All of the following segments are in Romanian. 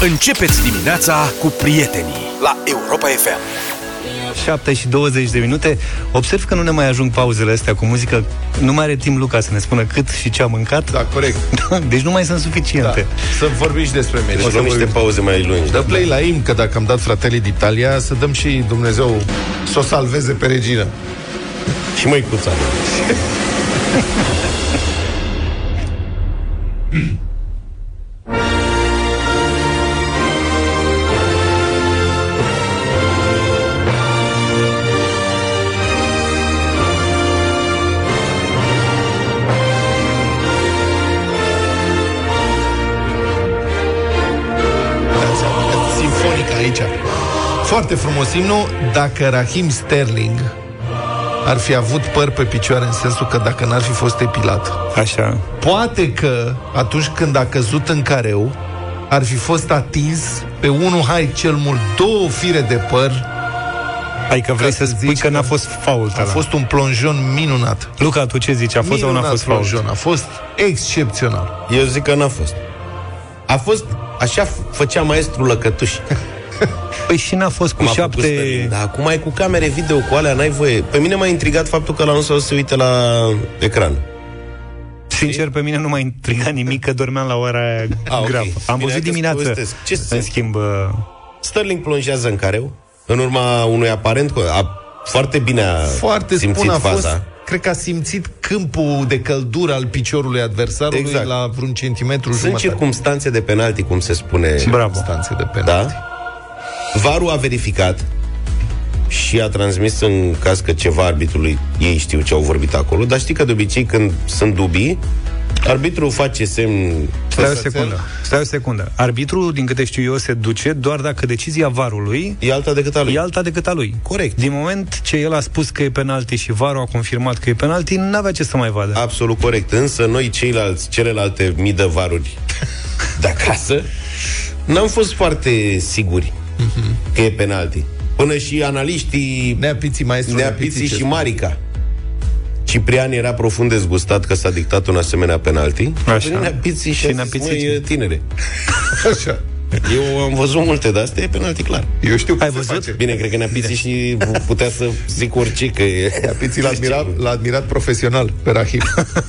Începeți dimineața cu prietenii la Europa FM. 7 și 20 de minute. Observ că nu ne mai ajung pauzele astea cu muzică. Nu mai are timp Luca să ne spună cât și ce a mâncat. Da, corect. deci nu mai sunt suficiente. Da. Să vorbim și despre meci. Deci luăm niște pauze mai lungi. Dă play la im, că dacă am dat fratele d'Italia, să dăm și Dumnezeu să o salveze pe regină. Și măicuța. Foarte frumos imnul. Dacă Rahim Sterling ar fi avut păr pe picioare în sensul că dacă n-ar fi fost epilat, Așa. poate că atunci când a căzut în careu, ar fi fost atins pe unul, hai cel mult, două fire de păr. Adică vrei Ca să să spui zici că n-a că fost fault A fost un plonjon minunat. Luca, tu ce zici? A fost sau n-a minunat fost fault? plonjon. A fost excepțional. Eu zic că n-a fost. A fost, așa f- făcea maestru Lăcătuș. Păi și n-a fost cu Cum a făcut șapte... Sterling. Dar acum ai cu camere video cu alea, n-ai voie. Pe mine m-a intrigat faptul că la nu să se uite la ecran. Sincer, pe mine nu m-a intrigat nimic că dormeam la ora aia Ah, ok. gravă. Am Bine, văzut haideți să dimineața. povestesc. Ce se- În schimb, uh, Sterling plonjează în careu, în urma unui aparent... A, foarte bine a Foarte simțit spun a faza. fost Cred că a simțit câmpul de căldură al piciorului adversarului Exact. la vreun centimetru Sunt jumătate. circumstanțe de penalti, cum se spune. bravo. Circumstanțe de penalti. Da? Varul a verificat și a transmis în caz că ceva arbitrului, ei știu ce au vorbit acolo, dar știi că de obicei când sunt dubii, arbitrul face semn Stai o Păsățel? secundă. Stai o secundă. Arbitrul, din câte știu eu, se duce doar dacă decizia varului e alta decât a lui. e alta decât a lui. Corect. Din moment ce el a spus că e penalti și varul a confirmat că e penalti, n-avea ce să mai vadă. Absolut corect. Însă noi ceilalți, celelalte mii de varuri de acasă, n-am fost foarte siguri că e penalti. Până și analiștii Neapiții, maestru Neapiții ce și spune? Marica. Ciprian era profund dezgustat că s-a dictat un asemenea penalti. Așa. Prin Neapiții și, Și și Neapiții Neapiții ce? tinere. Așa. Eu am văzut multe, dar asta e penalti clar. Eu știu Ai cum se văzut? face. Bine, cred că Neapiții și putea să zic orice că e... Neapiții l-a admirat, l-a admirat profesional pe Rahim.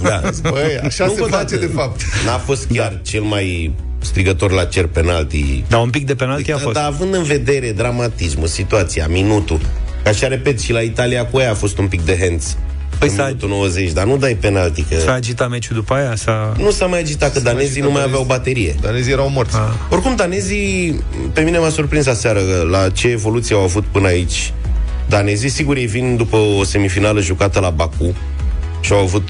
Da. Băi, așa Nu se vă face dați- de fapt. N-a fost chiar da. cel mai strigător la cer penalti. Dar un pic de penalti a Da, fost. Dar având în vedere dramatismul, situația, minutul, ca așa repet, și la Italia cu ea a fost un pic de hands. Păi în s-a- minutul 90, dar nu dai penalti, că... S-a agitat meciul după aia? S-a... Nu s-a mai agitat, că danezii agitat nu mai danezii. aveau baterie. Danezii erau morți. Ah. Oricum, danezii, pe mine m-a surprins aseară la ce evoluție au avut până aici. Danezii, sigur, ei vin după o semifinală jucată la Baku și au avut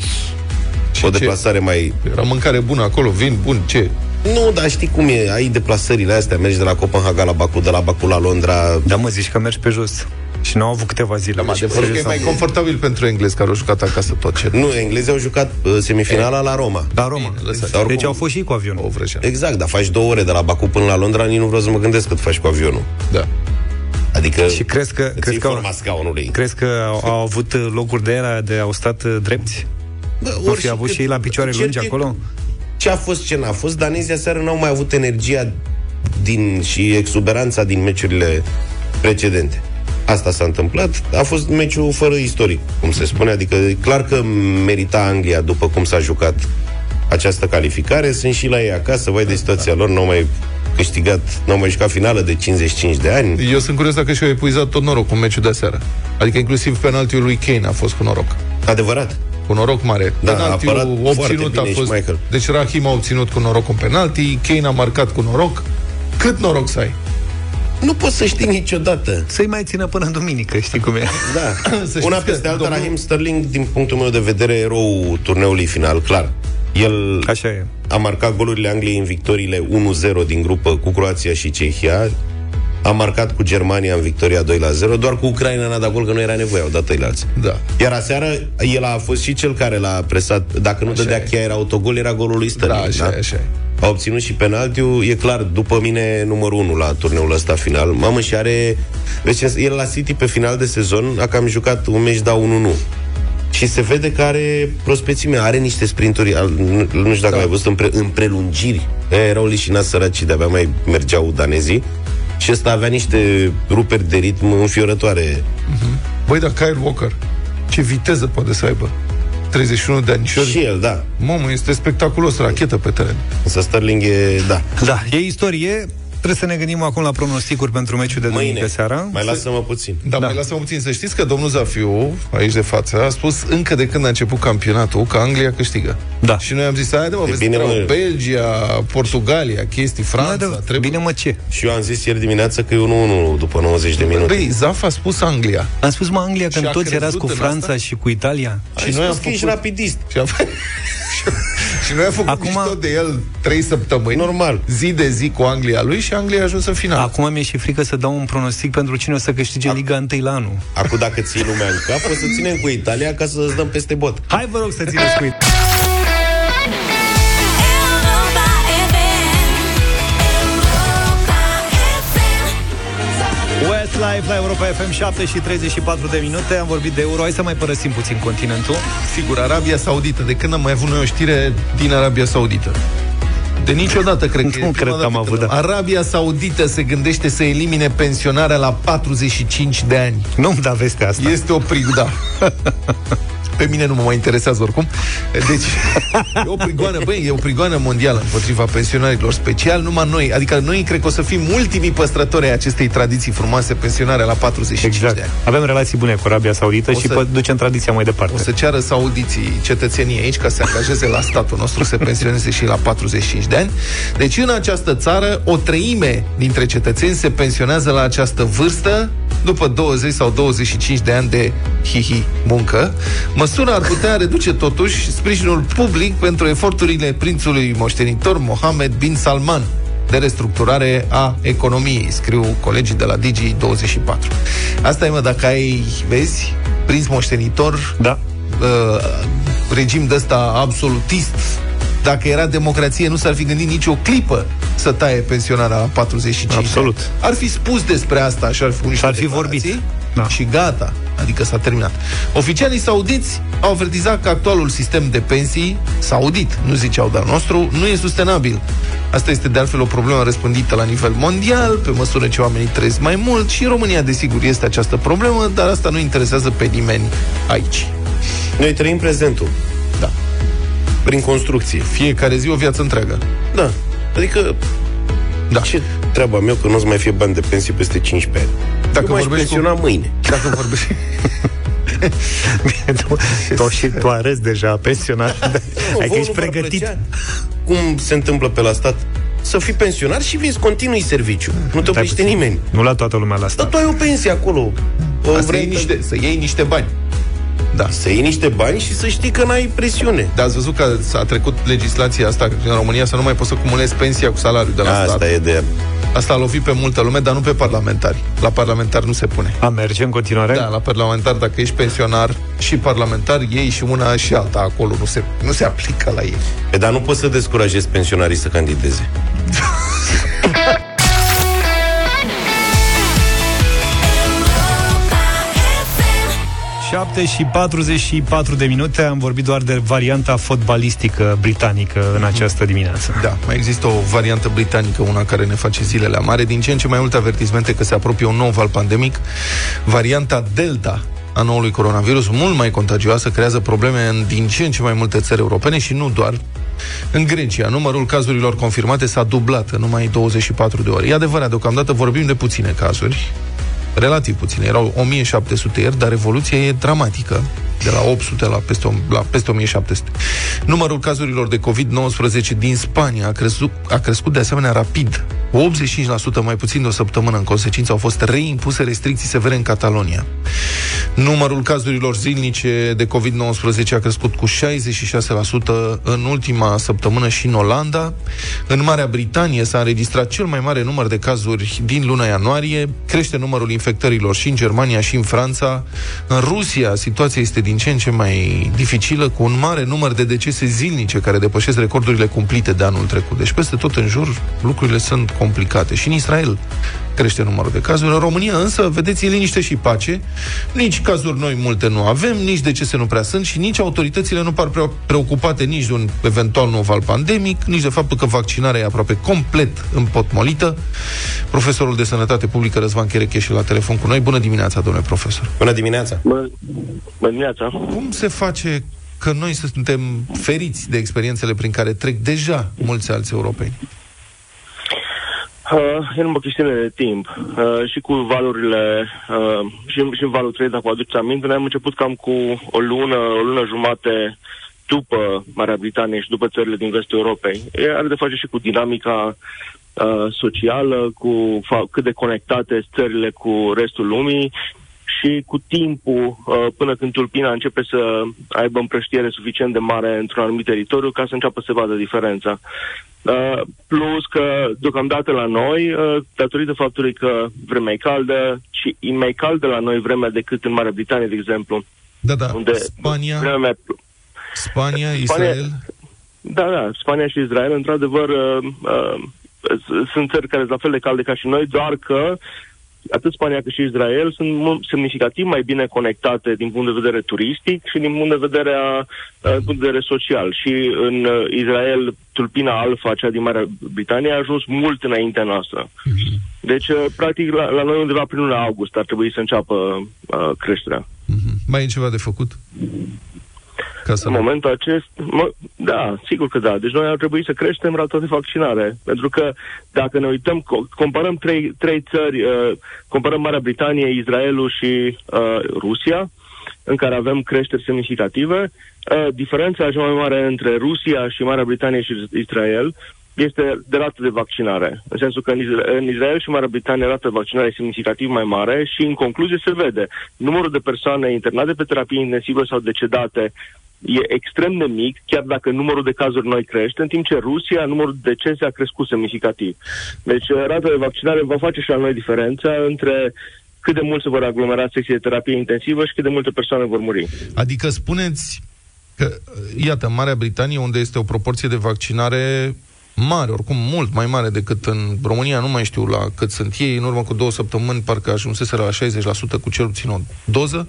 Și o ce? deplasare mai... Era mâncare bună acolo, vin bun, ce? Nu, dar știi cum e, ai deplasările astea, mergi de la Copenhaga la Baku, de la Baku la Londra. Da, mă, zici că mergi pe jos. Și n-au avut câteva zile. Da, Și adevărul pe că e jos mai am- confortabil pentru englezi care au jucat acasă tot ce Nu, englezii au jucat uh, semifinala la Roma. La Roma. lăsați. Dar oricum- Deci au fost și ei cu avionul. o vrăjeală. Exact, dar faci două ore de la Baku până la Londra, nici nu vreau să mă gândesc cât faci cu avionul. Da. Adică Și crezi că, îți crezi iei că, au, forma scaunului. crezi că au, au avut locuri de ele de au stat uh, drepți? Bă, Vor fi avut și ei la picioare Cert lungi e- acolo? Ce a fost, ce n-a fost, danezii aseară n-au mai avut energia din, și exuberanța din meciurile precedente. Asta s-a întâmplat. A fost meciul fără istoric, cum se spune. Adică e clar că merita Anglia după cum s-a jucat această calificare. Sunt și la ei acasă, vai de situația lor, n-au mai câștigat, n-au mai jucat finală de 55 de ani. Eu sunt curios dacă și-au epuizat tot noroc cu meciul de seară. Adică inclusiv penaltiul lui Kane a fost cu noroc. Adevărat. Cu noroc mare. Da, a Penaltiul apărat foarte obținut a bine fost... Schmeichel. Deci Rahim a obținut cu noroc un penalti, Kane a marcat cu noroc. Cât noroc să ai? Nu poți să știi niciodată. Să-i mai țină până în duminică, știi cum e? Da. Să Una știți că peste alta, domnul- Raheem Sterling, din punctul meu de vedere, erou turneului final, clar. El Așa e. a marcat golurile Angliei în victoriile 1-0 din grupă cu Croația și Cehia. A marcat cu Germania în victoria 2-0. Doar cu Ucraina n-a dat gol, că nu era nevoie, au dat alții. Da. Iar aseară, el a fost și cel care l-a presat. Dacă nu Așa dădea e. chiar era autogol, era golul lui Da, Sterling. așa e, așa e. A obținut și penaltiul, e clar, după mine numărul 1 la turneul ăsta final. Mamă, și are... Deci el la City pe final de sezon a cam jucat un meci, da 1-1. și se vede că are prospețime, are niște sprinturi, al- nu, nu știu dacă da. ai văzut, în, pre, în prelungiri. Aia erau lișinați săraci, de-abia mai mergeau danezii. Și ăsta avea niște ruperi de ritm înfiorătoare. Băi, dar Kyle Walker, ce viteză poate să aibă? 31 de anișori. Și el, da. Mamă, este spectaculos, rachetă pe teren. Însă Sterling e, da. Da, e istorie. Trebuie să ne gândim acum la pronosticuri pentru meciul de duminică Mâine. seara. Mai lasă-mă puțin. Da, Da. da. mai lasă-mă puțin să știți că domnul Zafiu, aici de față, a spus încă de când a început campionatul că Anglia câștigă. Da. Și noi am zis, hai de mă, vezi, bine, bine, mă. Belgia, Portugalia, chestii, Franța, Nu, da, trebuie... Bine mă ce? Și eu am zis ieri dimineață că e 1-1 după 90 de minute. Băi, Zaf a spus Anglia. Am spus mă Anglia Și când a toți erați crezut cu în Franța asta? și cu Italia. și noi am că ești rapidist. Și, a... și noi am făcut Acum- Acum... mișto de el trei săptămâni. Normal. Zi de zi cu Anglia lui și Anglia a ajuns în final. Acum mi-e și frică să dau un pronostic pentru cine o să câștige Liga 1 la anul. Acum dacă ții lumea în cap, o să ținem cu Italia ca să îți dăm peste bot. Hai vă rog să țineți cu Italia. Westlife la Europa FM 7 și 34 de minute Am vorbit de euro, hai să mai părăsim puțin continentul Sigur, Arabia Saudită. De când am mai avut noi o știre din Arabia Saudită? De niciodată, cred că Nu e prima cred că dată am când- avut, da. Arabia Saudită se gândește să elimine pensionarea la 45 de ani. Nu-mi da vestea asta Este o prigda. Pe mine nu mă mai interesează oricum. Deci, e o prigoană, băi, e o prigoană mondială împotriva pensionarilor special, numai noi. Adică noi cred că o să fim ultimii păstrători ai acestei tradiții frumoase, pensionarea la 45 de Exact. ani. Avem relații bune cu Arabia Saudită O și să- să... ducem tradiția mai departe. O să ceară saudiții cetățenii aici ca să se angajeze la statul nostru să se pensioneze și la 45 de ani. Deci în această țară o treime dintre cetățeni se pensionează la această vârstă după 20 sau 25 de ani de hihi muncă. Măsura ar putea reduce totuși sprijinul public pentru eforturile prințului moștenitor Mohammed bin Salman de restructurare a economiei, scriu colegii de la Digi24. Asta e, mă, dacă ai, vezi, prinț moștenitor, Da. uh, regim de ăsta absolutist, dacă era democrație, nu s-ar fi gândit nicio clipă să taie pensionarea la 45 de ani. Absolut. Ar fi spus despre asta și ar fi niște Și ar fi declarații vorbit. Da. Și gata. Adică s-a terminat. Oficialii saudiți au avertizat că actualul sistem de pensii saudit, nu ziceau de al nostru, nu e sustenabil. Asta este de altfel o problemă răspândită la nivel mondial, pe măsură ce oamenii trăiesc mai mult și în România, desigur, este această problemă, dar asta nu interesează pe nimeni aici. Noi trăim prezentul. Da. Prin construcție. Fiecare zi o viață întreagă. Da. Adică, Da. ce treaba mea că nu o să mai fie bani de pensii peste 15 ani? Dacă Eu m-aș vorbești cu- pensiona mâine. Dacă vorbești... tu, tu, și, tu arăți deja pensionar. adică vouă ești nu v-ar pregătit. plăcea? Cum se întâmplă pe la stat? Să fii pensionar și vezi continui serviciu. Nu te Stai oprește puțin. nimeni. Nu la toată lumea la Dar asta. tu ai o pensie acolo. O Să vrei iei, niște, să iei niște bani. Da. Să iei niște bani și să știi că n-ai presiune. Dar ați văzut că s-a trecut legislația asta în România să nu mai poți să cumulezi pensia cu salariul de la stat. Asta e de... Asta a lovit pe multă lume, dar nu pe parlamentari. La parlamentari nu se pune. A, merge în continuare? Da, la parlamentar, dacă ești pensionar și parlamentar, ei și una și alta acolo. Nu se, nu se aplică la ei. E, dar nu poți să descurajezi pensionarii să candideze. 7 și 44 de minute Am vorbit doar de varianta fotbalistică britanică în această dimineață. Da, mai există o variantă britanică, una care ne face zilele amare. Din ce în ce mai multe avertismente că se apropie un nou val pandemic. Varianta Delta a noului coronavirus, mult mai contagioasă, creează probleme în din ce în ce mai multe țări europene și nu doar. În Grecia, numărul cazurilor confirmate s-a dublat în numai 24 de ore. E adevărat, deocamdată vorbim de puține cazuri, relativ puține, erau 1700 ieri, dar evoluția e dramatică, de la 800 la peste, o- la peste 1700. Numărul cazurilor de COVID-19 din Spania a crescut, a crescut de asemenea rapid. 85% mai puțin de o săptămână. În consecință au fost reimpuse restricții severe în Catalonia. Numărul cazurilor zilnice de COVID-19 a crescut cu 66% în ultima săptămână și în Olanda. În Marea Britanie s-a înregistrat cel mai mare număr de cazuri din luna ianuarie. Crește numărul infectărilor și în Germania și în Franța. În Rusia situația este din ce în ce mai dificilă, cu un mare număr de decese zilnice care depășesc recordurile cumplite de anul trecut. Deci peste tot în jur lucrurile sunt complicate. Și în Israel crește numărul de cazuri. În România însă, vedeți, e liniște și pace. Nici cazuri noi multe nu avem, nici decese nu prea sunt și nici autoritățile nu par prea preocupate nici de un eventual nou val pandemic, nici de faptul că vaccinarea e aproape complet împotmolită. Profesorul de Sănătate Publică Răzvan Cherecheș și la telefon cu noi. Bună dimineața, domnule profesor! Bună dimineața! Bună, bună dimineața. Cum se face că noi suntem feriți de experiențele prin care trec deja mulți alți europeni? Uh, e numai o chestiune de timp. Uh, și cu valurile, uh, și, și în valul 3, dacă vă aduceți aminte, noi am început cam cu o lună, o lună jumate după Marea Britanie și după țările din vestul Europei. E, are de face și cu dinamica uh, socială, cu fa- cât de conectate sunt țările cu restul lumii și cu timpul, uh, până când tulpina începe să aibă împrăștiere suficient de mare într-un anumit teritoriu ca să înceapă să vadă diferența. Uh, plus că, deocamdată la noi, uh, datorită faptului că vremea e caldă și e mai caldă la noi vremea decât în Marea Britanie, de exemplu, Da, da, unde Spania, vremea mai Spania, Spania- Israel... Da, da, Spania și Israel, într-adevăr, uh, uh, s- sunt țări care sunt la fel de calde ca și noi, doar că atât Spania cât și Israel sunt mult semnificativ mai bine conectate din punct de vedere turistic și din punct de vedere, a, a, din punct de vedere social. Și în uh, Israel, tulpina alfa, cea din Marea Britanie, a ajuns mult înaintea noastră. Deci, uh, practic, la, la noi undeva prin luna august ar trebui să înceapă uh, creșterea. Mhm. Mai e ceva de făcut? Ca să În momentul acest, mă, da, sigur că da. Deci noi ar trebui să creștem rata de vaccinare. Pentru că dacă ne uităm, co- comparăm trei, trei țări, uh, comparăm Marea Britanie, Israelul și uh, Rusia, în care avem creșteri semnificative, uh, diferența cea mai mare între Rusia și Marea Britanie și Israel este de rată de vaccinare. În sensul că în Isra- în Israel și Marea Britanie rata de vaccinare e semnificativ mai mare și în concluzie se vede numărul de persoane internate pe terapie intensivă sau decedate e extrem de mic, chiar dacă numărul de cazuri noi crește, în timp ce Rusia, numărul de decese a crescut semnificativ. Deci uh, rata de vaccinare va face și la noi diferența între cât de mult se vor aglomera secții de terapie intensivă și cât de multe persoane vor muri. Adică spuneți că, iată, în Marea Britanie, unde este o proporție de vaccinare mare, oricum mult mai mare decât în România, nu mai știu la cât sunt ei, în urmă cu două săptămâni parcă ajunseseră la 60% cu cel puțin o doză,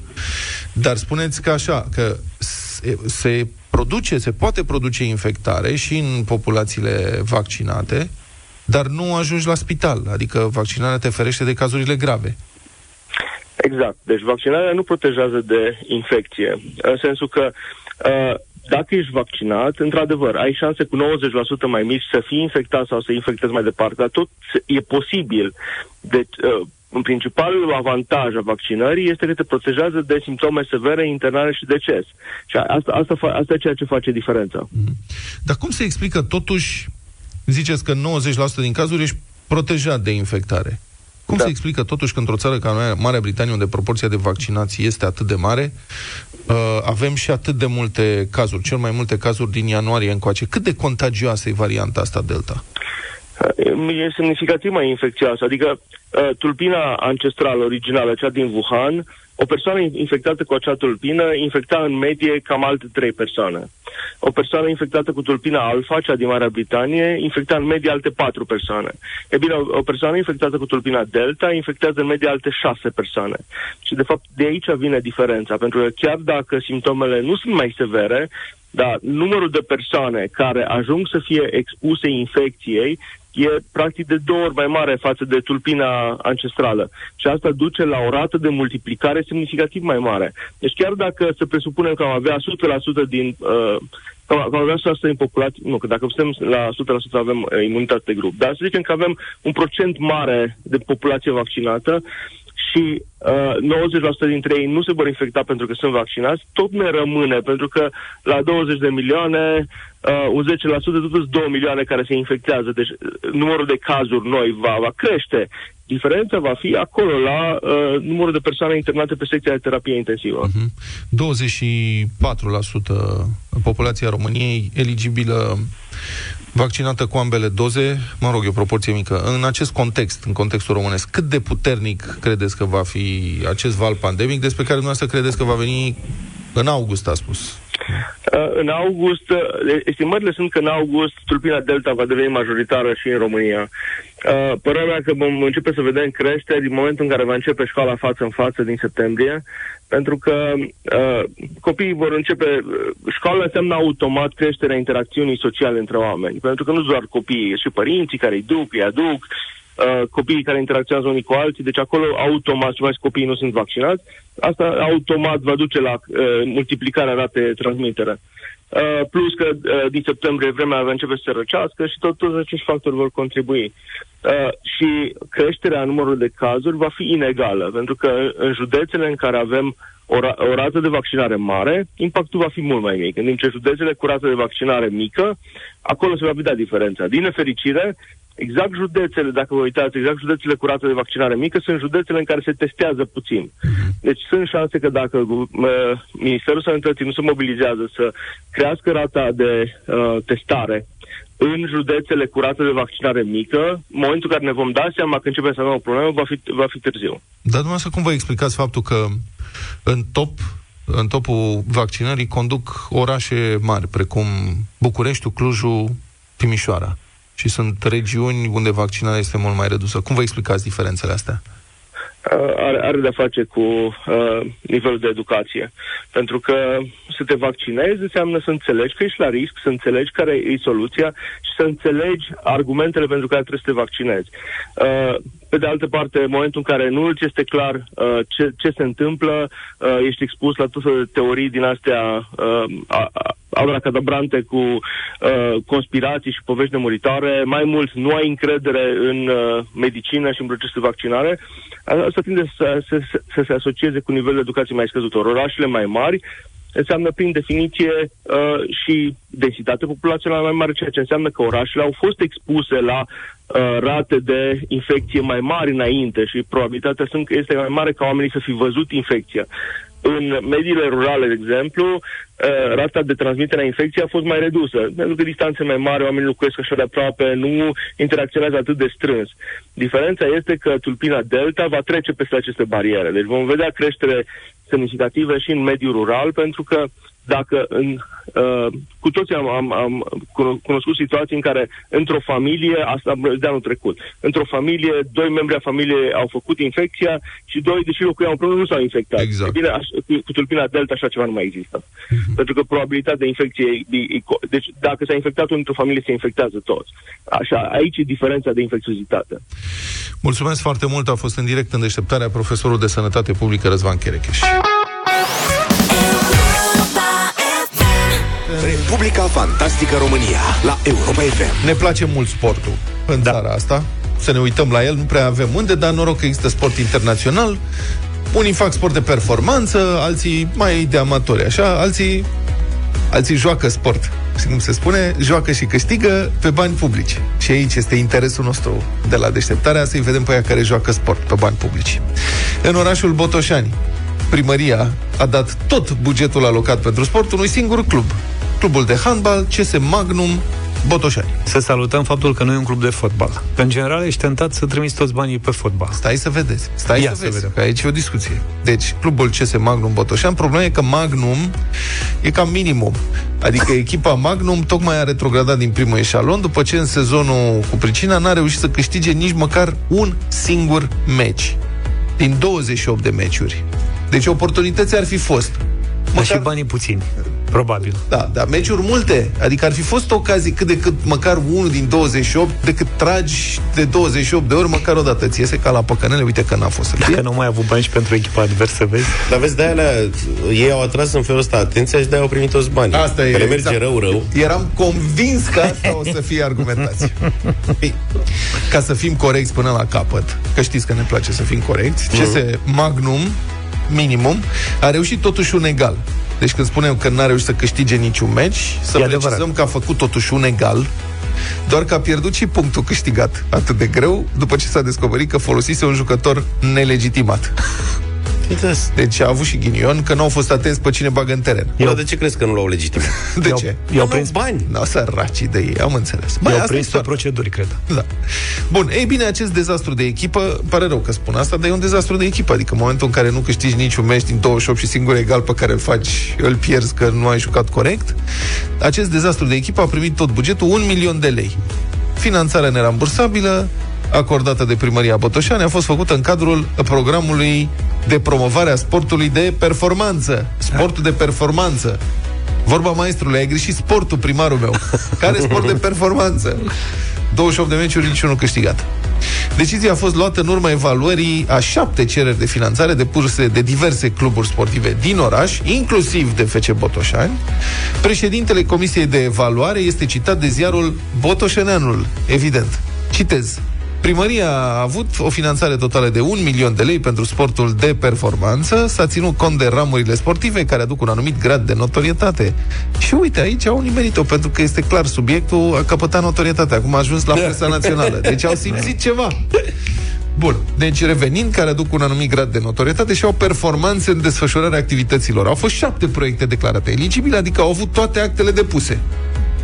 dar spuneți că așa, că se, se produce, se poate produce infectare și în populațiile vaccinate, dar nu ajungi la spital, adică vaccinarea te ferește de cazurile grave. Exact. Deci vaccinarea nu protejează de infecție. În sensul că uh, dacă ești vaccinat, într-adevăr, ai șanse cu 90% mai mici să fii infectat sau să infectezi mai departe, dar tot e posibil. Deci, uh, în principalul avantaj a vaccinării este că te protejează de simptome severe, internare și deces. Și asta, asta, fa- asta e ceea ce face diferența. Dar cum se explică totuși, ziceți că 90% din cazuri ești protejat de infectare? Cum Da. se explică totuși că într-o țară ca noi, Marea Britanie, unde proporția de vaccinați este atât de mare, uh, avem și atât de multe cazuri, cel mai multe cazuri din ianuarie încoace. Cât de contagioasă e varianta asta Delta? E semnificativ mai infecțioasă, adică uh, tulpina ancestrală originală, cea din Wuhan, o persoană infectată cu acea tulpină infecta în medie cam alte trei persoane. O persoană infectată cu tulpina alfa, cea din Marea Britanie, infecta în medie alte patru persoane. E bine, o, o persoană infectată cu tulpina delta infectează în medie alte șase persoane. Și de fapt de aici vine diferența, pentru că chiar dacă simptomele nu sunt mai severe, dar numărul de persoane care ajung să fie expuse infecției e practic de două ori mai mare față de tulpina ancestrală. Și asta duce la o rată de multiplicare semnificativ mai mare. Deci chiar dacă să presupunem că am avea 100% din... Uh, că am avea 100% din populație, nu, că dacă suntem la 100% avem uh, imunitate de grup, dar să zicem că avem un procent mare de populație vaccinată și uh, 90% dintre ei nu se vor infecta pentru că sunt vaccinați, tot ne rămâne, pentru că la 20 de milioane, uh, un 10% tot sunt 2 milioane care se infectează, deci uh, numărul de cazuri noi va, va crește. Diferența va fi acolo, la uh, numărul de persoane internate pe secția de terapie intensivă. Mhm. 24% populația României eligibilă vaccinată cu ambele doze, mă rog, e o proporție mică. În acest context, în contextul românesc, cât de puternic credeți că va fi acest val pandemic despre care dumneavoastră credeți că va veni în august, a spus? Uh, în august, uh, estimările sunt că în august tulpina Delta va deveni majoritară și în România. Uh, părerea mea că vom începe să vedem creșteri din momentul în care va începe școala față în față din septembrie, pentru că uh, copiii vor începe... uh, Școala înseamnă automat creșterea interacțiunii sociale între oameni, pentru că nu doar copiii, și părinții care îi duc, îi aduc, uh, copiii care interacționează unii cu alții, deci acolo automat, și mai ales copiii nu sunt vaccinați, asta automat va duce la uh, multiplicarea ratei de transmitere. Uh, plus că uh, din septembrie vremea va începe să se răcească și tot, toți acești factori vor contribui. Uh, și creșterea numărului de cazuri va fi inegală, pentru că în județele în care avem o, ra- o rată de vaccinare mare, impactul va fi mult mai mic. În timp ce județele cu rată de vaccinare mică, acolo se va vedea diferența. Din nefericire, exact județele, dacă vă uitați, exact județele cu rată de vaccinare mică sunt județele în care se testează puțin. Deci sunt șanse că dacă uh, Ministerul Sănătății nu se mobilizează să crească rata de uh, testare în județele cu rată de vaccinare mică, în momentul în care ne vom da seama că începem să avem o problemă, va fi, va fi târziu. Dar dumneavoastră cum vă explicați faptul că în top în topul vaccinării conduc orașe mari, precum Bucureștiul, Clujul, Timișoara. Și sunt regiuni unde vaccinarea este mult mai redusă. Cum vă explicați diferențele astea? Uh, are, are de-a face cu uh, nivelul de educație. Pentru că să te vaccinezi înseamnă să înțelegi că ești la risc, să înțelegi care e soluția și să înțelegi argumentele pentru care trebuie să te vaccinezi. Uh, pe de altă parte, în momentul în care nu îți este clar uh, ce, ce se întâmplă, uh, ești expus la tot felul de teorii din astea uh, a- a- abracadabrante cu uh, conspirații și povești nemuritoare, mai mult nu ai încredere în uh, medicină și în procesul de vaccinare, asta tinde să, să, să, să se asocieze cu nivelul de educație mai scăzut. Ori Orașele mai mari înseamnă prin definiție uh, și densitate populațională mai mare, ceea ce înseamnă că orașele au fost expuse la uh, rate de infecție mai mari înainte și probabilitatea sunt, este mai mare ca oamenii să fi văzut infecția. În mediile rurale, de exemplu, uh, rata de transmitere a infecției a fost mai redusă, pentru că distanțe mai mari, oamenii locuiesc așa de aproape, nu interacționează atât de strâns. Diferența este că tulpina Delta va trece peste aceste bariere. Deci vom vedea creștere semnificative și în mediul rural, pentru că dacă în, uh, cu toții am, am, am cuno- cunoscut situații în care într-o familie, asta de anul trecut, într-o familie, doi membri a familiei au făcut infecția și doi, deși locuiau împreună, nu s-au infectat. Exact. E bine, aș, cu, cu tulpina delta așa ceva nu mai există. Pentru că probabilitatea de infecție e, e, e, co- deci dacă s-a infectat unul într-o familie, se infectează toți. Așa, aici e diferența de infecțiozitate. Mulțumesc foarte mult, a fost în direct în deșteptarea profesorul de sănătate publică Răzvan Cherecheș. Republica Fantastică România la Europa FM. Ne place mult sportul în da. țara asta. Să ne uităm la el, nu prea avem unde, dar noroc că există sport internațional. Unii fac sport de performanță, alții mai de amatori, așa, alții alții joacă sport. Și cum se spune, joacă și câștigă pe bani publici. Și aici este interesul nostru de la deșteptarea, să-i vedem pe aia care joacă sport pe bani publici. În orașul Botoșani, primăria a dat tot bugetul alocat pentru sport unui singur club. Clubul de handbal CS Magnum Botoșani. Să salutăm faptul că nu e un club de fotbal. În general, ești tentat să trimiți toți banii pe fotbal. Stai să vedeți. Stai Ia să, să vezi, vedem. că aici e o discuție. Deci, clubul CS Magnum Botoșan, problema e că Magnum e cam minimum. Adică echipa Magnum tocmai a retrogradat din primul eșalon după ce în sezonul cu pricina n-a reușit să câștige nici măcar un singur meci. Din 28 de meciuri. Deci oportunități ar fi fost. Dar și banii puțini, probabil. Da, dar meciuri multe. Adică ar fi fost ocazii cât de cât măcar unul din 28, decât tragi de 28 de ori, măcar o dată. Ți iese ca la păcănele, uite că n-a fost să fie. Dacă nu mai au avut bani și pentru echipa adversă, vezi? Dar vezi, de-aia le- ei au atras în felul ăsta atenția și de-aia au primit toți banii. Asta e, Că le merge exact. rău, rău. Eram convins că asta o să fie argumentație. Ei, Ca să fim corecți până la capăt, că știți că ne place să fim corecți, ce se Magnum, minimum, a reușit totuși un egal. Deci când spunem că n-a reușit să câștige niciun meci, să E precizăm adevărat. că a făcut totuși un egal, doar că a pierdut și punctul câștigat atât de greu, după ce s-a descoperit că folosise un jucător nelegitimat. Uitați. Deci a avut și ghinion că nu au fost atenți pe cine bagă în teren. Dar de ce crezi că nu l-au legitimat? De I-au- ce? I-au Nu, prins, bani. Nu, săraci de ei, am înțeles. Băi, i-au asta prins e pe soarta. proceduri, cred. Da. Bun, ei bine, acest dezastru de echipă, pare rău că spun asta, dar e un dezastru de echipă. Adică în momentul în care nu câștigi niciun meci din 28 și singur egal pe care îl faci, îl pierzi că nu ai jucat corect, acest dezastru de echipă a primit tot bugetul 1 milion de lei. Finanțarea nerambursabilă, acordată de primăria Botoșani, a fost făcută în cadrul programului de promovare a sportului de performanță. Sportul de performanță. Vorba maestrului, ai greșit sportul, primarul meu. Care sport de performanță? 28 de meciuri, niciunul câștigat. Decizia a fost luată în urma evaluării a șapte cereri de finanțare depuse de diverse cluburi sportive din oraș, inclusiv de FC Botoșani. Președintele Comisiei de Evaluare este citat de ziarul Botoșeneanul, evident. Citez. Primăria a avut o finanțare totală de 1 milion de lei pentru sportul de performanță, s-a ținut cont de ramurile sportive care aduc un anumit grad de notorietate. Și uite, aici au nimerit-o, pentru că este clar, subiectul a căpătat notorietate, acum a ajuns la presa națională. Deci au simțit ceva. Bun, deci revenind, care aduc un anumit grad de notorietate și au performanțe în desfășurarea activităților. Au fost șapte proiecte declarate eligibile, adică au avut toate actele depuse.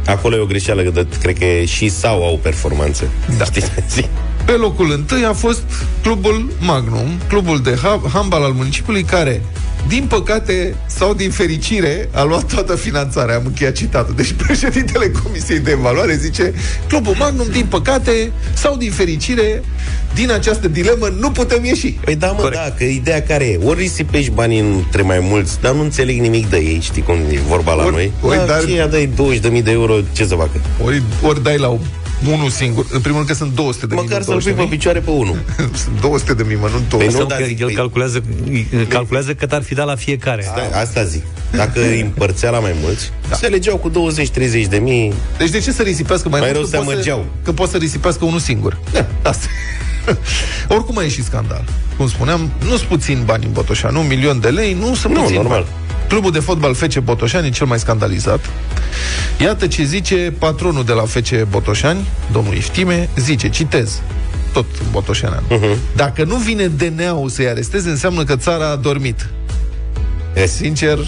Acolo e o greșeală, că de, cred că e și sau au performanțe. Da. Știi? Zi. Pe locul întâi a fost clubul Magnum, clubul de ha- handbal al municipiului, care, din păcate sau din fericire, a luat toată finanțarea. Am încheiat citatul. Deci președintele Comisiei de Evaluare zice clubul Magnum, din păcate sau din fericire, din această dilemă nu putem ieși. Păi da, mă, Corect. da, că ideea care e? Ori risipești banii între mai mulți, dar nu înțeleg nimic de ei, știi cum e vorba la Ori- noi? ori da, dar- ce ia dai 20.000 de euro, ce să facă? Ori, ori dai la unul singur. În primul rând că sunt 200 de Măcar mii, să-l pui pe picioare pe unul. Sunt 200 de mii, mă, nu 200. Păi nu, Nu, dar că zic, el păi- calculează, calculează cât ar fi dat la fiecare. Stai, asta zic. Dacă îi împărțea la mai mulți, da. se legeau cu 20-30 de mii. Deci de ce să risipească mai, Mai mult rău când se poți amărgeau. Că poți să risipească unul singur. Da, asta. Oricum a ieșit scandal. Cum spuneam, nu sunt puțin bani în Botoșani. Un milion de lei nu sunt Nu, puțin normal. bani. Clubul de fotbal FC Botoșani e cel mai scandalizat. Iată ce zice patronul de la FC Botoșani, domnul Iftime, zice, citez, tot Botoșanean. Uh-huh. Dacă nu vine DNA-ul să-i aresteze, înseamnă că țara a dormit. Yes. Sincer,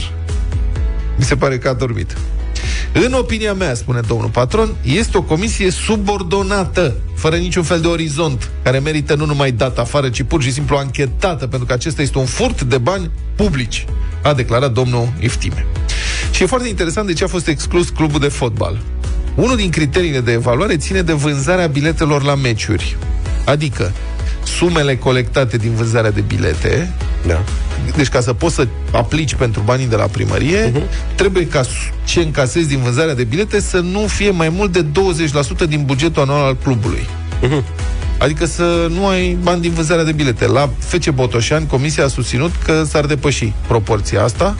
mi se pare că a dormit. În opinia mea, spune domnul patron, este o comisie subordonată, fără niciun fel de orizont, care merită nu numai dat afară, ci pur și simplu anchetată, pentru că acesta este un furt de bani publici, a declarat domnul Iftime. Și e foarte interesant de ce a fost exclus clubul de fotbal. Unul din criteriile de evaluare ține de vânzarea biletelor la meciuri. Adică, sumele colectate din vânzarea de bilete Da. deci ca să poți să aplici pentru banii de la primărie, uh-huh. trebuie ca s- ce încasezi din vânzarea de bilete să nu fie mai mult de 20% din bugetul anual al clubului. Uh-huh. Adică să nu ai bani din vânzarea de bilete. La FC Botoșani, comisia a susținut că s-ar depăși proporția asta,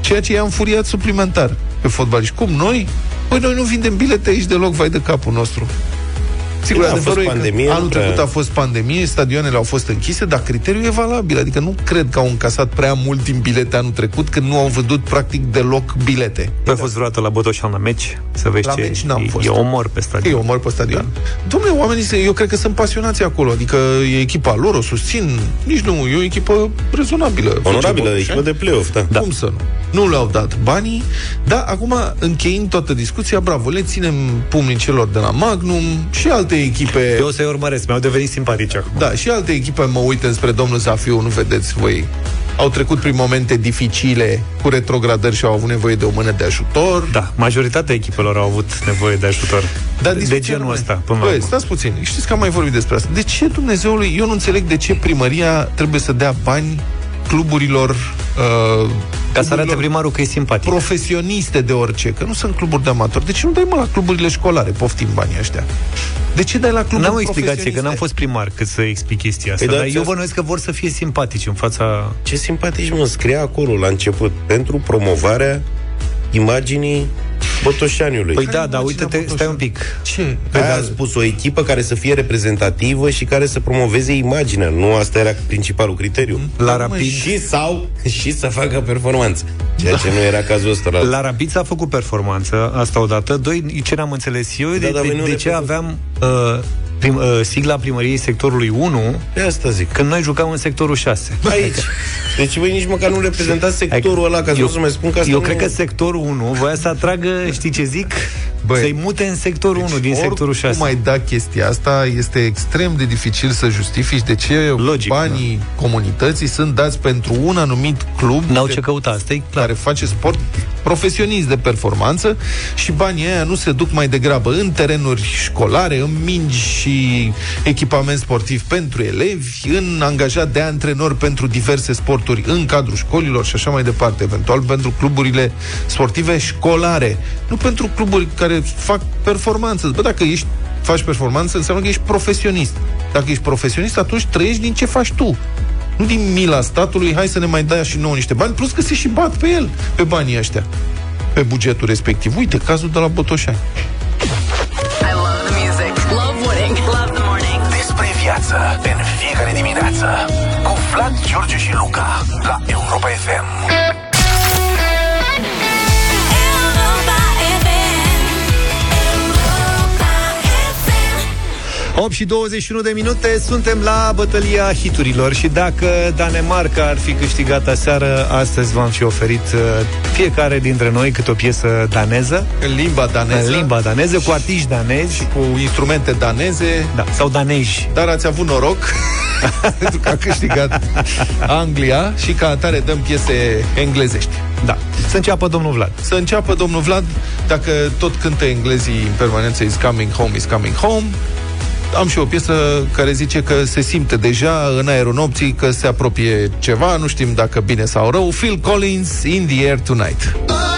ceea ce i-a înfuriat suplimentar pe fotbaliști. Cum noi? Păi noi nu vindem bilete aici deloc, vai de capul nostru. Sigur, Da, a adevărul fost e că pandemie, anul nu prea- trecut a fost pandemie, stadioanele au fost închise, dar criteriul e valabil. Adică nu cred că au încasat prea mult din bilete anul trecut, când nu au vândut practic deloc bilete. Tu ai fost vreodată la Botoșan la meci? Să vezi La ce meci n-am e, fost. e omor pe stadion. E omor pe stadion. Da. Domnule, oamenii, se- eu cred că sunt pasionați acolo. Adică e echipa lor, o susțin. Nici nu, e o echipă rezonabilă. Onorabilă, Face echipă de play-off, da. da. Cum să nu? Nu le-au dat banii, dar acum, încheind toată discuția, bravo, le ținem pumnii celor de la Magnum și alte echipe... Eu o să-i urmăresc, mi-au devenit simpatici acum. Da, și alte echipe mă uit înspre domnul Zafiu, nu vedeți voi. Au trecut prin momente dificile cu retrogradări și au avut nevoie de o mână de ajutor. Da, majoritatea echipelor au avut nevoie de ajutor. Dar de discuția genul rămâne. ăsta, până la Băi, urmă. stați puțin. Știți că am mai vorbit despre asta. De ce Dumnezeului, eu nu înțeleg de ce primăria trebuie să dea bani cluburilor uh, Ca să arate cluburilor primarul că e simpatic. profesioniste de orice, că nu sunt cluburi de amatori. De ce nu dai mă la cluburile școlare, poftim banii ăștia? De ce dai la cluburi N-am o explicație, că profesioniste? n-am fost primar cât să explic chestia asta. Păi da, dar ți-a- eu bănuiesc că vor să fie simpatici în fața... Ce simpatici, mă, scria acolo la început. Pentru promovarea imaginii Botoșaniului. Păi Care da, e dar imaginea uite-te, stai un Botoșani? pic. Ce? Păi a spus o echipă care să fie reprezentativă și care să promoveze imaginea. Nu asta era principalul criteriu. La Da, mă, Rapid, Și sau și să facă performanță. Ceea ce nu era cazul ăsta. La... la Rapid s-a făcut performanță, asta odată. Doi, ce n-am înțeles eu, de, dar de, voi nu de ce reprezent- aveam uh, prim, uh, sigla primăriei sectorului 1 De asta zic. când noi jucam în sectorul 6. Aici. Deci voi nici măcar nu reprezentați sectorul ăla, ca să eu, nu să mai spun că asta eu nu... cred că sectorul 1 voia să atragă, știi ce zic? Băi, Să-i mute în sectorul 1 din sectorul 6. Cum ai da chestia asta, este extrem de dificil să justifici de ce Logic, banii comunității sunt dați pentru un anumit club N-au de- ce căuta, asta e clar. care face sport profesionist de performanță și banii aia nu se duc mai degrabă în terenuri școlare, în mingi și echipament sportiv pentru elevi, în angajat de antrenori pentru diverse sporturi în cadrul școlilor și așa mai departe, eventual pentru cluburile sportive școlare, nu pentru cluburi care fac performanță. Bă, dacă ești faci performanță, înseamnă că ești profesionist. Dacă ești profesionist, atunci trăiești din ce faci tu. Nu din mila statului, hai să ne mai dai și nouă niște bani, plus că se și bat pe el, pe banii ăștia, pe bugetul respectiv. Uite, cazul de la Botoșani. I love the music. Love winning. Love the morning. Despre viață în fiecare dimineață cu Vlad, George și Luca la Europa FM. 8 și 21 de minute, suntem la bătălia hiturilor și dacă Danemarca ar fi câștigat aseară, astăzi v-am fi oferit uh, fiecare dintre noi câte o piesă daneză, În limba daneză, în limba daneză, cu artiști danezi, cu instrumente daneze, da, sau daneji. dar ați avut noroc pentru că a câștigat Anglia și ca atare dăm piese englezești. Da. Să înceapă domnul Vlad. Să înceapă domnul Vlad, dacă tot cântă englezii în permanență Is coming home, is coming home, am și o piesă care zice că se simte deja în aerul nopții că se apropie ceva, nu știm dacă bine sau rău. Phil Collins, In the Air Tonight. Cred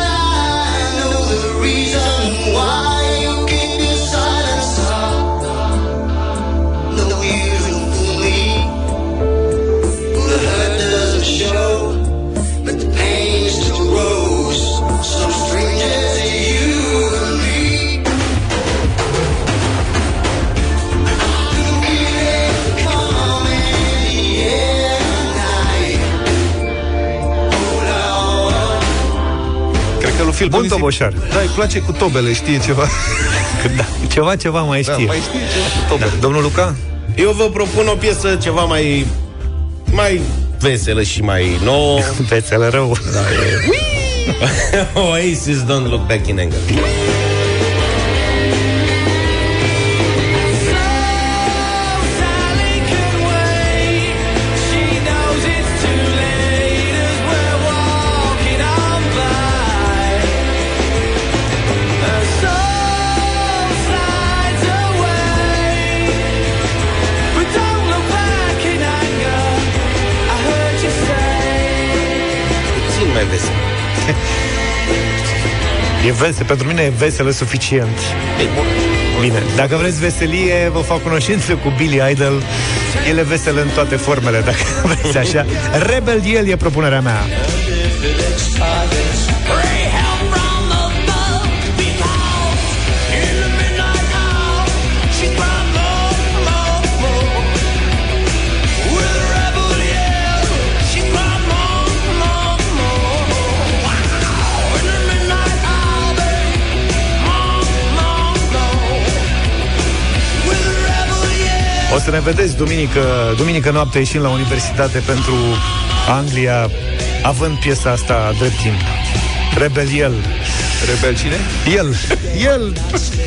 că lui Phil Bun Collins... îi- toboșar. Da, îi place cu tobele, știe ceva. Da. Ceva, ceva mai Da, știe. mai știe ceva cu tobele. Da. Domnul Luca? Eu vă propun o piesă ceva mai mai veselă și mai nouă. Vețele rău. Da, e... Oasis Don't Look Back in Anger. E vesel, pentru mine e veselă suficient. Bine, dacă vreți veselie, vă fac cunoștință cu Billy Idol. El e vesel în toate formele, dacă vreți așa. Rebel El e propunerea mea. Să ne vedeți duminică, duminică noapte ieșind la universitate pentru Anglia, având piesa asta drept timp. Rebel El. Rebel cine? El, el,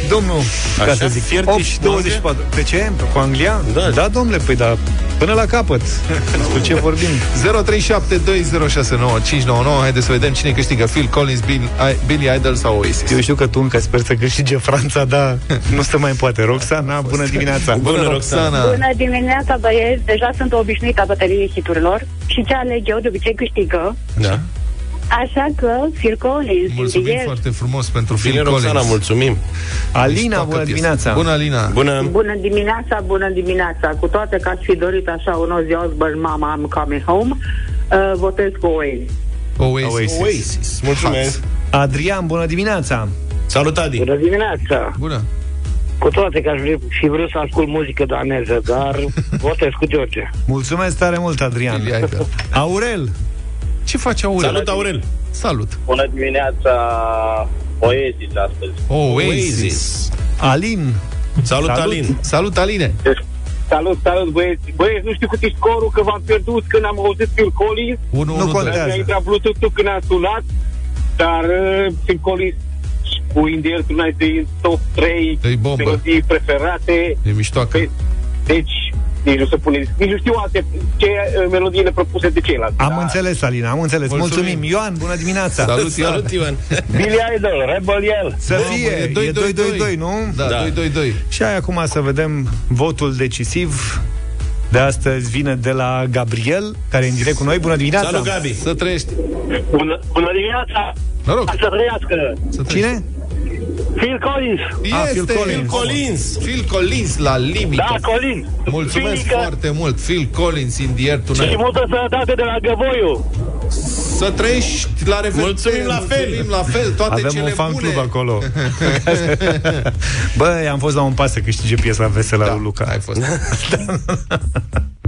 domnul, ca Așa? să zic. Fiertiș 8 și și 24. Pe ce? Cu Anglia? Da. Da, domnule, păi da, până la capăt. Cu ce vorbim? 0372069599 Haideți să vedem cine câștigă Phil Collins, Bill, I, Billy Idol sau Oasis Eu știu că tu încă sper să câștige Franța, dar nu se mai poate. Roxana, bună dimineața! Bună, Roxana! Bună dimineața, băieți! Deja sunt obișnuită a bătăliei hiturilor și ce aleg eu de obicei câștigă. Da. Așa că Phil Collins, Mulțumim el. foarte frumos pentru Phil Bine, Collins Roxana, mulțumim. Alina, Toată bună piesa. dimineața! Bună, Alina! Bună. Bună dimineața, bună dimineața! Cu toate că aș fi dorit așa un Ozzy Osbourne, Mama, I'm coming home, uh, votez cu Oasis. Oasis. Oasis. Oasis. Mulțumesc. Adrian, bună dimineața! Salut, Adi. Bună dimineața! Bună! Cu toate că aș vrea, fi vrut să ascult muzică daneză, dar votez cu George. Mulțumesc tare mult, Adrian! Billy Idol. Aurel, Ce face Aurel? Salut, Aurel. Salut! Bună dimineața, Oasis astăzi. Oasis. Oasis. Alin, Salut, Salut. Alin! Salut, Aline! Salut, salut, băieți. Băieți, nu știu cât e scorul, că v-am pierdut când am auzit Phil Collins. 1 Nu 1 contează. Mi-a intrat Bluetooth-ul când am sunat, dar uh, Phil Collins cu In the Air Tonight e în top 3 E bombă. melodii preferate. E miștoacă. Pe- Deci, nici nu se pune, nici nu știu alte ce uh, melodiile propuse de ceilalți. Am Da. înțeles, Alina, am înțeles. Mulțumim. Mulțumim. Ioan, bună dimineața! Salut, Ioan! Salut, Ioan! Billy Idol, Rebel Yell. Să Mamă, fie, e 2-2-2, nu? Da, Da. 2-2-2. Și hai acum să vedem votul decisiv de astăzi vine de la Gabriel, care e în direct cu noi. Bună dimineața! Salut, Gabi! Să trăiești. Bună, bună dimineața! Noroc! Să trăiască! Să trăiești. Cine? Phil Collins. Este ah, Phil Collins. Phil Collins. Phil Collins la limită. Da, Collins. Mulțumesc Filica. foarte mult, Phil Collins in the air tonight. Și multă sănătate de la Găvoiu. Să trăiești la revedere. Mulțumim la fel. Mulțumim la fel. Toate Avem cele un fan club acolo. Băi, am fost la un pas să câștige piesa veselă da, lui Luca. Ai fost.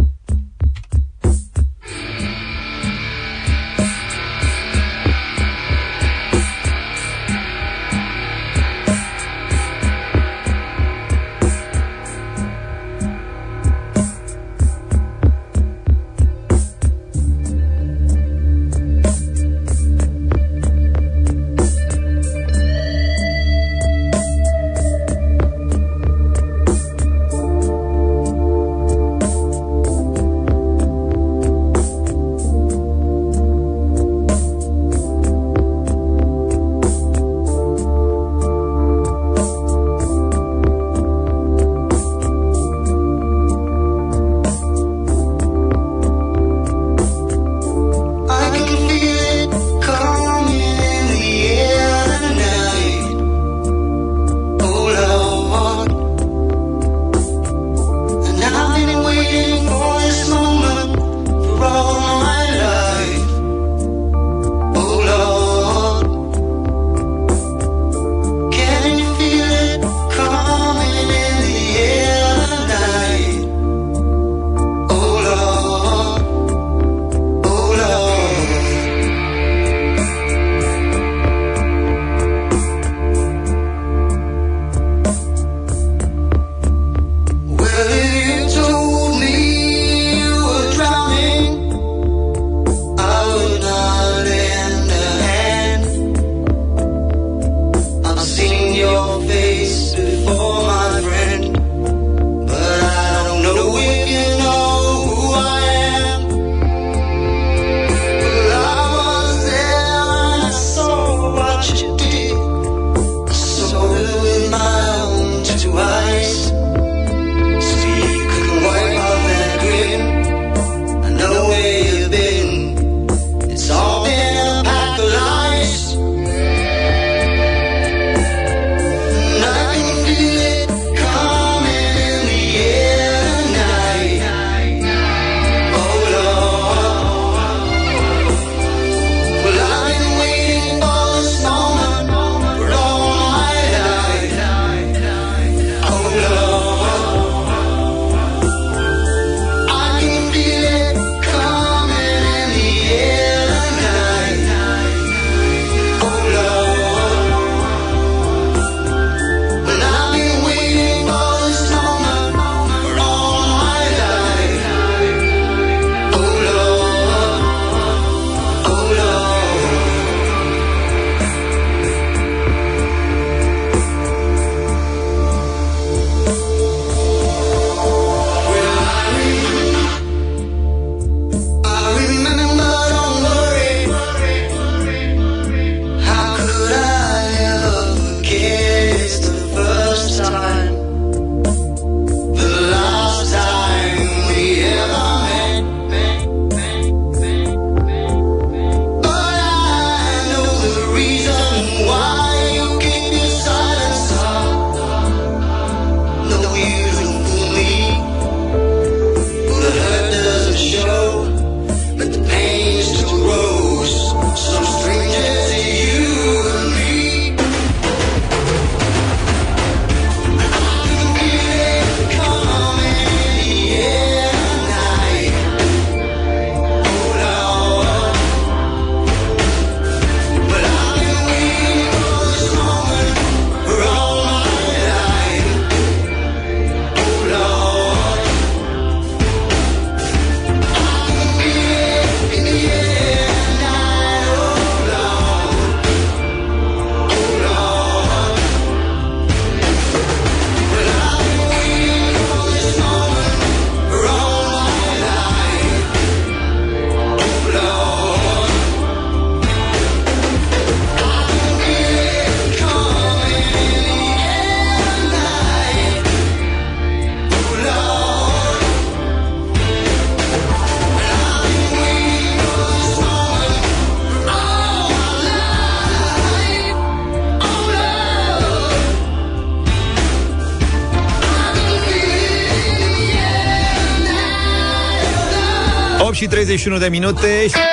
21 de minute și...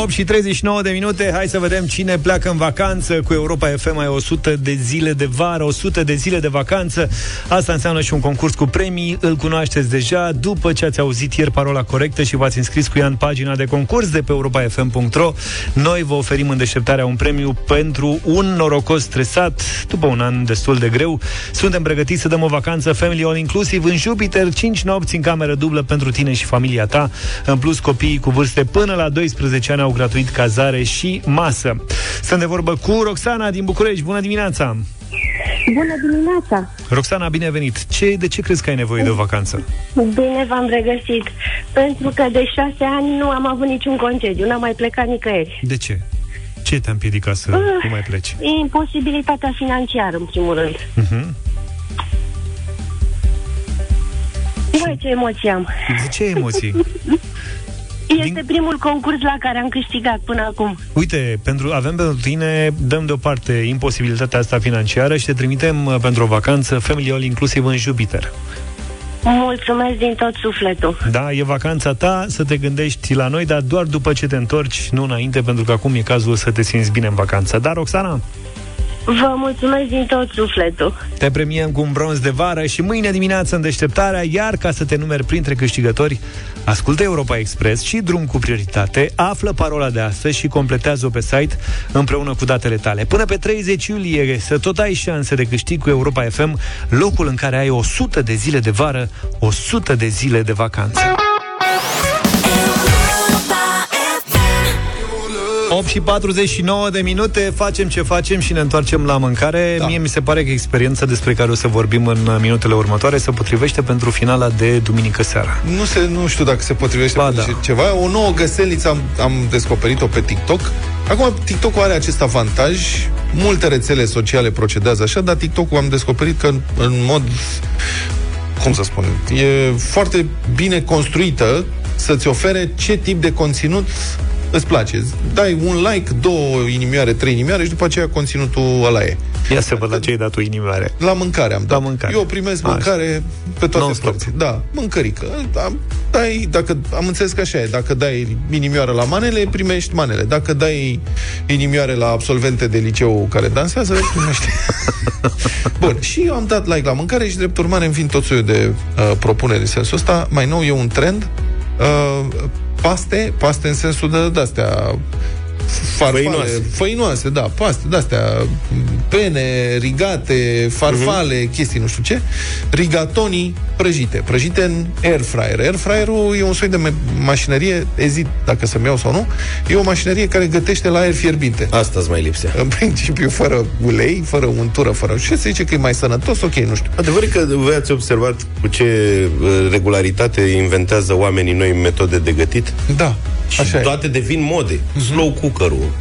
8 și 39 de minute, hai să vedem cine pleacă în vacanță cu Europa FM mai 100 de zile de vară, 100 de zile de vacanță. Asta înseamnă și un concurs cu premii, îl cunoașteți deja. După ce ați auzit ieri parola corectă și v-ați înscris cu ea în pagina de concurs de pe europafm.ro, noi vă oferim în deșteptarea un premiu pentru un norocos stresat după un an destul de greu. Suntem pregătiți să dăm o vacanță Family All Inclusive în Jupiter, 5 nopți în cameră dublă pentru tine și familia ta. În plus, copiii cu vârste până la 12 ani au gratuit cazare și masă. Sunt de vorbă cu Roxana din București. Bună dimineața! Bună dimineața! Roxana, bine venit! Ce, de ce crezi că ai nevoie de o vacanță? Bine v-am regăsit. Pentru că de șase ani nu am avut niciun concediu, n-am mai plecat nicăieri. De ce? Ce te-a împiedicat să Ah. nu mai pleci? Imposibilitatea financiară, în primul rând. Uh-huh. Băi, ce emoții am! De ce emoții? Este primul concurs la care am câștigat până acum. Uite, pentru, avem pentru tine, dăm deoparte imposibilitatea asta financiară și te trimitem uh, pentru o vacanță Family All inclusiv în Jupiter. Mulțumesc din tot sufletul. Da, e vacanța ta să te gândești la noi, dar doar după ce te întorci, nu înainte, pentru că acum e cazul să te simți bine în vacanță. Da, Roxana? Vă mulțumesc din tot sufletul. Te premiem cu un bronz de vară și mâine dimineață în deșteptarea, iar ca să te numeri printre câștigători, ascultă Europa Express și drum cu prioritate, află parola de astăzi și completează-o pe site împreună cu datele tale. Până pe 30 iulie să tot ai șanse de câștig cu Europa FM, locul în care ai 100 de zile de vară, 100 de zile de vacanță. 8 și 49 de minute, facem ce facem și ne întoarcem la mâncare. Da. Mie mi se pare că experiența despre care o să vorbim în minutele următoare se potrivește pentru finala de duminică seara. Nu, se, nu știu dacă se potrivește Ba, pentru da. ceva. O nouă găseliță am, am descoperit-o pe TikTok. Acum, TikTok are acest avantaj. Multe rețele sociale procedează așa, dar TikTok-ul am descoperit că în, în mod cum să spun, e foarte bine construită să-ți ofere ce tip de conținut îți place. Dai un like, două inimioare, trei inimioare și după aceea conținutul ăla e. Ia să văd la ce ai dat o inimioare. La mâncare am dat. La mâncare. Eu primesc Așa. mâncare pe toate Non-stop. părțile. Da, mâncărică. Am, dai, dacă, am înțeles că așa e. Dacă dai inimioară la manele, primești manele. Dacă dai inimioare la absolvente de liceu care dansează, le primești. Bun, și eu am dat like la mâncare și drept urmare îmi vin tot soiul de uh, propuneri în sensul ăsta. Mai nou e un trend uh, paste, paste în sensul de, de astea farfale, Făinoase. făinoase, da, paste, de-astea, pene, rigate, farfale, uh-huh. chestii nu știu ce, rigatoni prăjite, prăjite în air fryer. Air fryer-ul e un soi de me- mașinărie, ezit dacă să-mi iau sau nu, e o mașinărie care gătește la aer fierbinte. Asta îți mai lipsea. În principiu, fără ulei, fără untură, fără... Și se zice că e mai sănătos, ok, nu știu. Adevărul e că voi ați observat cu ce uh, regularitate inventează oamenii noi metode de gătit? Da, Și așa e. toate devin mode. Slow cooker-ul.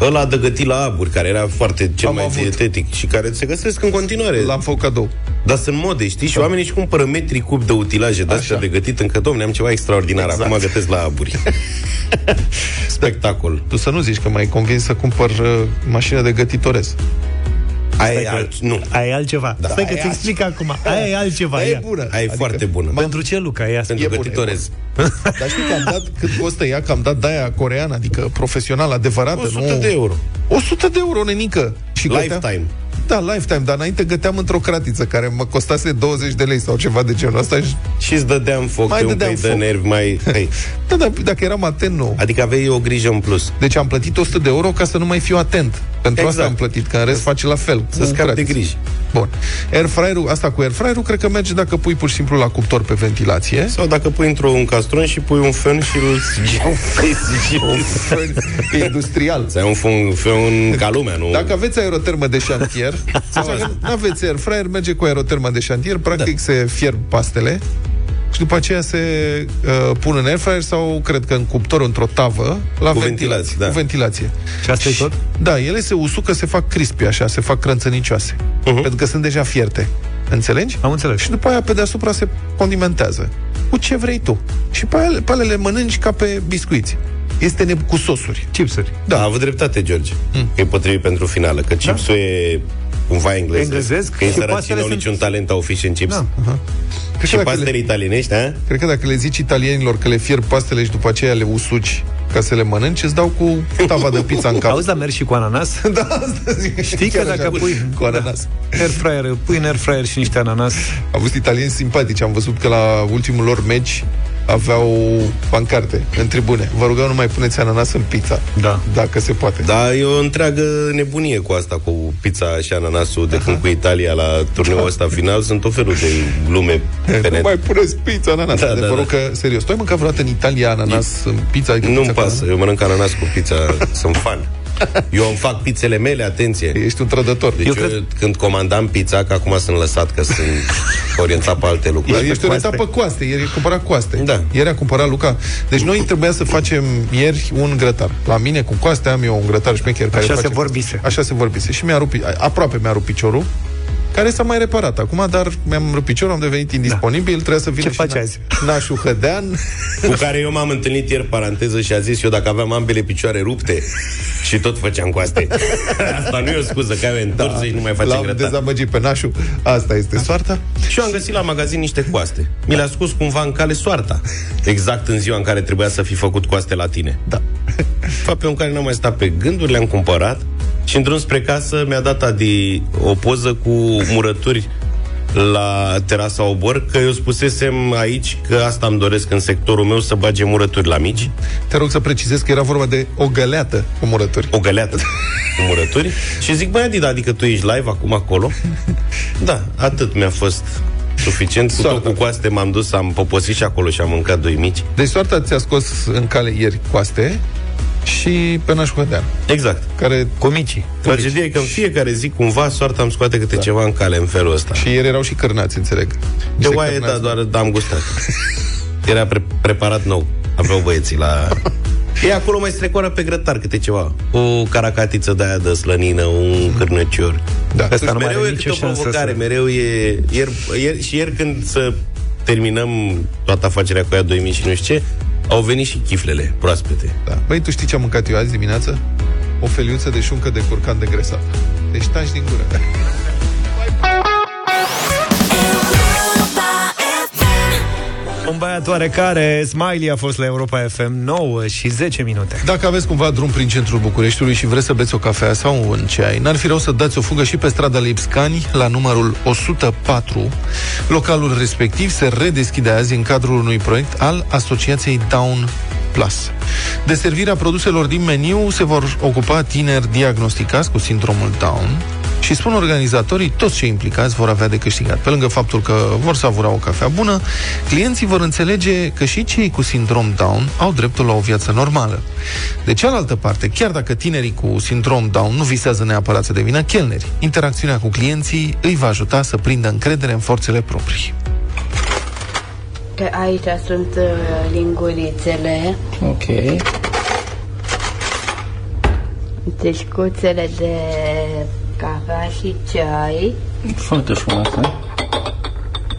Ăla de gătit la aburi, care era foarte cel Am mai avut. dietetic și care se găsesc în continuare. L-am făcut cadou. Dar sunt mode, știi? Și oamenii își cumpără metri cub de utilaje de astea Așa. de gătit încă, domne, am ceva extraordinar. Exact. Acum gătesc la aburi. Spectacol. Tu să nu zici că m-ai convins să cumpăr uh, mașină de gătitorez. Aia e alt... Nu. Aia e altceva. Da. Stai că Aia ți e explic acum. Aia e altceva. Aia ia. e bună. Aia e foarte bună. Pentru ce, Luca? Ia Pentru E bună, gătitorez. Dar știi că am dat, cât costă ea, că am dat de aia coreană, adică profesională, adevărată, 100 nu... de euro. 100 de euro, nenică. Și Lifetime. Da, lifetime, dar înainte găteam într-o cratiță care mă costase 20 de lei sau ceva de genul ăsta. Și... Și îți dădeam foc, Mai te dădeam umpleai de foc. nervi, mai... Hey. Da, dar dacă eram atent, nu. Adică aveai o grijă în plus. Deci am plătit 100 de euro ca să nu mai fiu atent. Pentru Exact. asta am plătit, că în rest face la fel. Să cu scapi de cratiță. griji. Bun. Air fryer asta cu air fryer cred că merge dacă pui pur și simplu la cuptor pe ventilație. Sau dacă pui într-un castron și pui un fen și îl... E industrial. Să ai un fen, fen ca lumea, nu? Dacă aveți aerotermă de șantier, sau dacă nu aveți air fryer, merge cu aerotermă de șantier, practic da. se fierb pastele și după aceea se uh, pun în air fryer sau, cred că în cuptor, într-o tavă, la Cu ventilație. ventilație, da. Cu ventilație. Și asta e tot? Da, ele se usucă, se fac crispy, așa, se fac crânțănicioase. Uh-huh. Pentru că sunt deja fierte. Înțelegi? Am înțeles. Și după aia pe deasupra se condimentează. Cu ce vrei tu. Și pe alea, pe alea le mănânci ca pe biscuiți. Este ne- cu sosuri. Chipsuri. Da, a avut dreptate, George. Mm. Că e potrivit pentru finală, că chipsul da? e cumva englezesc. Englezesc Că ei și săracii pastele n-au sunt- niciun talent, au fish and chips. Da. Cred Și că, dacă pastele le, italienești, a? cred că dacă le zici italienilor că le fierb pastele și după aceea le usuci ca să le mănânci, îți dau cu tava de pizza în cap. Auzi, dar mergi și cu ananas? da, asta zic. Știi că Chiar dacă așa, pui cu ananas. Da, air fryer, pui în air fryer și niște ananas, Au fost italieni simpatici. Am văzut că la ultimul lor meci aveau pancarte în tribune. Vă rugăm, nu mai puneți ananas în pizza. Da. Dacă se poate. Da, e o întreagă nebunie cu asta, cu pizza și ananasul de când cu Italia la turneul ăsta final. Sunt o felul de glume pe nu net. mai puneți pizza ananas. Da, Da, da, vă da. rog că, serios, tu ai mâncat vreodată în Italia ananas în pizza? Adică Nu-mi pizza cu pasă, eu mănânc ananas cu pizza, sunt fan. Eu îmi fac pizzele mele, atenție. ananas? Ești un trădător. Deci Eu eu, cred- când comandam pizza, că acum sunt lăsat că sunt orientat pe alte Dar lucruri. ești pe orientat coaste. pe coaste, ieri a cumpărat coaste. Da. Ieri a cumpărat Luca. Deci noi trebuia să facem ieri un grătar. La mine cu coaste am eu un grătar șmecher care Așa face se vorbise. Așa se vorbise. Și mi-a rupt, aproape mi-a rupt piciorul care s-a mai reparat acum, dar mi-am rupt piciorul, am devenit indisponibil, trebuie să vină Ce și faci na- azi? Nașu Hădean. Cu care eu m-am întâlnit ieri, paranteză, și a zis eu dacă aveam ambele picioare rupte și tot făceam coaste. Asta nu e o scuză, că ai întors da, și nu mai face L-am grătar. dezamăgit pe Nașu. Asta este soarta. Și eu am găsit la magazin niște coaste. Mi le-a scos cumva în cale soarta. Exact în ziua în care trebuia să fi făcut coaste la tine. Da. Fapt pe un care n-am mai stat pe gânduri, le-am cumpărat și în drum spre casă mi-a dat Adi o poză cu murături la terasa Obor, că eu spusesem aici că asta îmi doresc în sectorul meu să bage murături la mici, Te rog să precizez că era vorba de o găleată cu murături. o găleată cu murături și zic, băi Adi, adică tu ești live acum acolo? Da, atât mi-a fost suficient. Cu tot Soarta. cu coaste m-am dus, am poposit și acolo și am mâncat doi mici. Deci soarta ți-a scos în cale ieri coaste și pe Nașu Hădean, Exact. care cu micii. Tragedia e că în fiecare zi, cumva, soarta îmi scoate câte da. ceva în cale în felul ăsta. și ieri erau și cârnați, înțeleg. De Niște oaie, da, cârnați. doar am gustat. Era pre- preparat nou. Aveau băieții la... E acolo mai strecoară pe grătar câte ceva. O caracatiță de aia de slănină, un cârnăcior. Da. Asta Deci nu mai mereu are e nicio câte o șansă provocare, să... mereu e... Ieri, ieri, și ieri când să terminăm toată afacerea cu ea 2000 și nu știu ce, au venit și chiflele proaspete. Da. Băi, tu știi ce am mâncat eu azi dimineață? O feliuță de șuncă de curcan de gresat. Deci taci din gură. Un băiat oarecare, Smiley a fost la Europa FM 9 și 10 minute. Dacă aveți cumva drum prin centrul Bucureștiului și vreți să beți o cafea sau un ceai, n-ar fi rău să dați o fugă și pe strada Lipscani, la numărul 104. Localul respectiv se redeschide azi în cadrul unui proiect al Asociației Down Plus. De servirea produselor din meniu se vor ocupa tineri diagnosticați cu sindromul Down și spun organizatorii, toți cei implicați vor avea de câștigat. Pe lângă faptul că vor savura o cafea bună, clienții vor înțelege că și cei cu sindrom Down au dreptul la o viață normală. De cealaltă parte, chiar dacă tinerii cu sindrom Down nu visează neapărat să devină chelneri, interacțiunea cu clienții îi va ajuta să prindă încredere în forțele proprii. Că aici sunt uh, lingurițele, Ok. teșcuțele de cafea și ceai. Foarte frumos, da?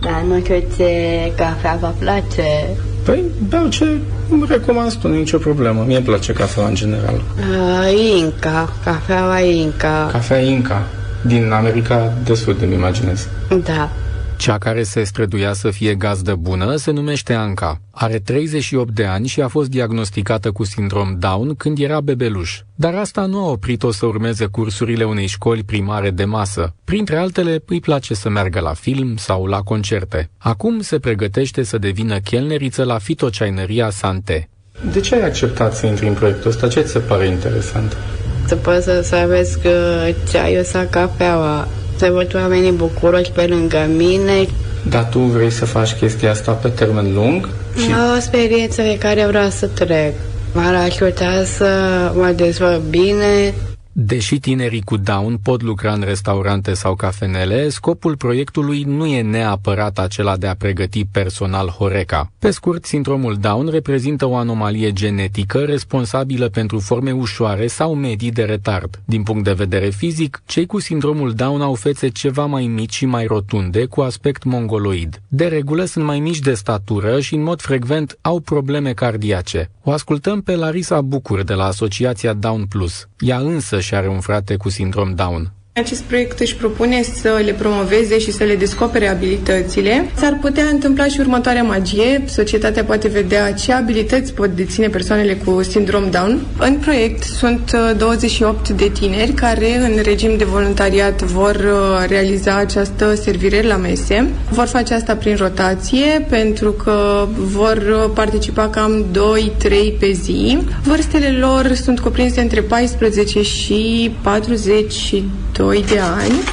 Dar nu știu ce cafea vă place. Păi, beau ce îmi recomand tu, nicio problemă. Mie îmi place cafeaua în general. Uh, Inca, cafeaua Inca. Cafea Inca, din America de Sud, îmi imaginez. Da. Cea care se străduia să fie gazdă bună se numește Anca. Are 38 de ani și a fost diagnosticată cu sindrom Down când era bebeluș. Dar asta nu a oprit-o să urmeze cursurile unei școli primare de masă. Printre altele, îi place să meargă la film sau la concerte. Acum se pregătește să devină chelneriță la fitoceaineria Sante. De ce ai acceptat să intri în proiectul ăsta? Ce ți se pare interesant? Să poți să servesc uh, ceaiul sau cafeaua. Să văd oamenii bucuroși pe lângă mine. Dar tu vrei să faci chestia asta pe termen lung? Și... O experiență pe care vreau să trec. M-ar ajuta să mă dezvolt bine, Deși tinerii cu Down pot lucra în restaurante sau cafenele, scopul proiectului nu e neapărat acela de a pregăti personal Horeca. Pe scurt, sindromul Down reprezintă o anomalie genetică responsabilă pentru forme ușoare sau medii de retard. Din punct de vedere fizic, cei cu sindromul Down au fețe ceva mai mici și mai rotunde, cu aspect mongoloid. De regulă sunt mai mici de statură și în mod frecvent au probleme cardiace. O ascultăm pe Larisa Bucur de la Asociația Down Plus. Ea însă și are un frate cu sindrom Down. Acest proiect își propune să le promoveze și să le descopere abilitățile. S-ar putea întâmpla și următoarea magie. Societatea poate vedea ce abilități pot deține persoanele cu sindrom Down. În proiect sunt uh, 28 de tineri care în regim de voluntariat vor uh, realiza această servire la mese. Vor face asta prin rotație pentru că vor uh, participa cam 2-3 pe zi. Vârstele lor sunt cuprinse între 14 și 42 de ani.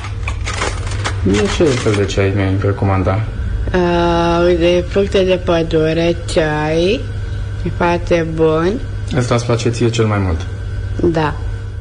De ce fel de ceai mi-ai recomanda? Uh, de fructe de pădure, ceai, e foarte bun. Asta îți place ție cel mai mult. Da.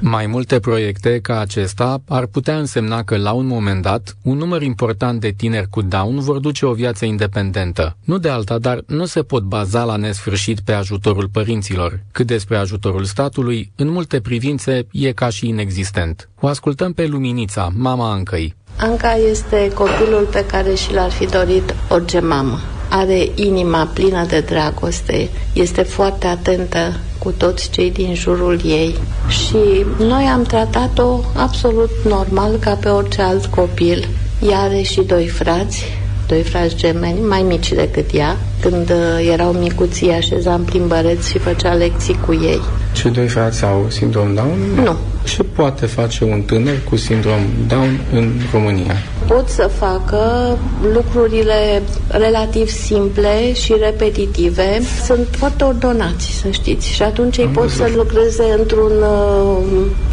Mai multe proiecte ca acesta ar putea însemna că la un moment dat un număr important de tineri cu Down vor duce o viață independentă. Nu de alta, dar nu se pot baza la nesfârșit pe ajutorul părinților. Cât despre ajutorul statului, în multe privințe e ca și inexistent. O ascultăm pe Luminița, mama Ancăi. Anca este copilul pe care și l-ar fi dorit orice mamă. Are inima plină de dragoste, este foarte atentă cu toți cei din jurul ei și noi am tratat-o absolut normal ca pe orice alt copil. Ea are și doi frați, doi frați gemeni, mai mici decât ea. Când uh, erau micuții, așeza în plimbăreți și făcea lecții cu ei. Cei doi frați au sindrom Down? Nu. Ce poate face un tânăr cu sindrom Down în România? pot să facă lucrurile relativ simple și repetitive. Sunt foarte ordonați, să știți, și atunci ei pot să lucreze într-un uh,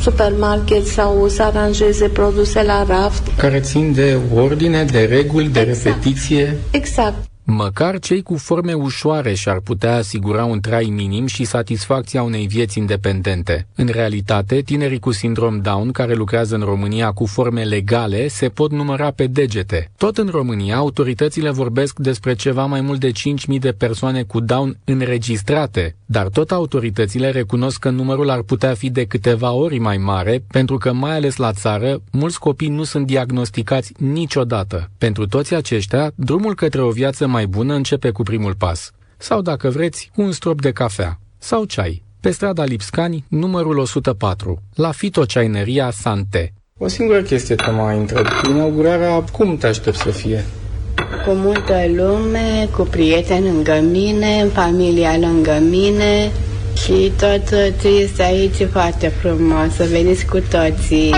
supermarket sau să aranjeze produse la raft. Care țin de ordine, de reguli, de Exact. repetiție. Exact. Măcar cei cu forme ușoare și-ar putea asigura un trai minim și satisfacția unei vieți independente. În realitate, tinerii cu sindrom Down care lucrează în România cu forme legale se pot număra pe degete. Tot în România, autoritățile vorbesc despre ceva mai mult de 5.000 de persoane cu Down înregistrate, dar tot autoritățile recunosc că numărul ar putea fi de câteva ori mai mare, pentru că, mai ales la țară, mulți copii nu sunt diagnosticați niciodată. Pentru toți aceștia, drumul către o viață mai bună începe cu primul pas. Sau, dacă vreți, un strop de cafea. Sau ceai. Pe strada Lipscani, numărul 104, la fitoceaineria Sante. O singură chestie te mai întreb. Inaugurarea, cum te aștept să fie? Cu multă lume, cu prieteni lângă mine, familia lângă mine și tot ce este aici e foarte frumos. Să veniți cu toții.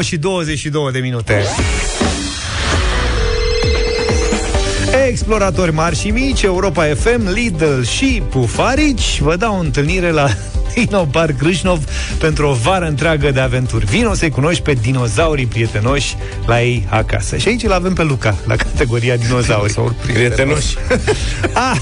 9 și 22 de minute. Exploratori mari și mici, Europa FM, Lidl și Pufarici vă dau întâlnire la Dino Park Crâșnov pentru o vară întreagă de aventuri. Vino să-i cunoști pe dinozaurii prietenoși la ei acasă. Și aici îl avem pe Luca, la categoria dinozauri. Prietenoși. Ah,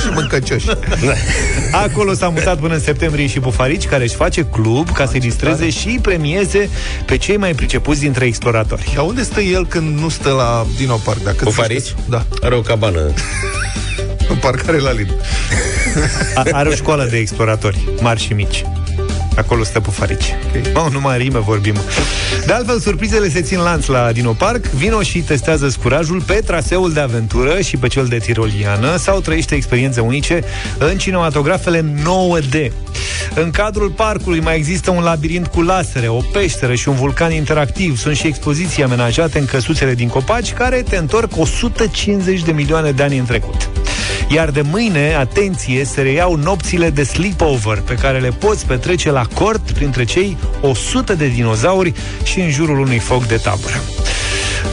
și mâncăcioși. Acolo s-a mutat până în septembrie și Pufarici, care își face club ca să-i distreze și premieze pe cei mai pricepuți dintre exploratori. Dar unde stă el când nu stă la Dino Park? Dacă Pufarici? Da. Are o cabană. În parcare la Lidl. A- Are o școală de exploratori, mari și mici. Acolo stă Pufarici. Okay. Oh, numai rime vorbim. De altfel, surprizele se țin lanț la Dino Park. Vino și testează curajul pe traseul de aventură și pe cel de tiroliană sau trăiește experiențe unice în cinematografele 9D. În cadrul parcului mai există un labirint cu lasere, o peșteră și un vulcan interactiv. Sunt și expoziții amenajate în căsuțele din copaci care te întorc 150 de milioane de ani în trecut. Iar de mâine, atenție, se reiau nopțile de sleepover pe care le poți petrece la cort printre cei 100 de dinozauri și în jurul unui foc de tabără.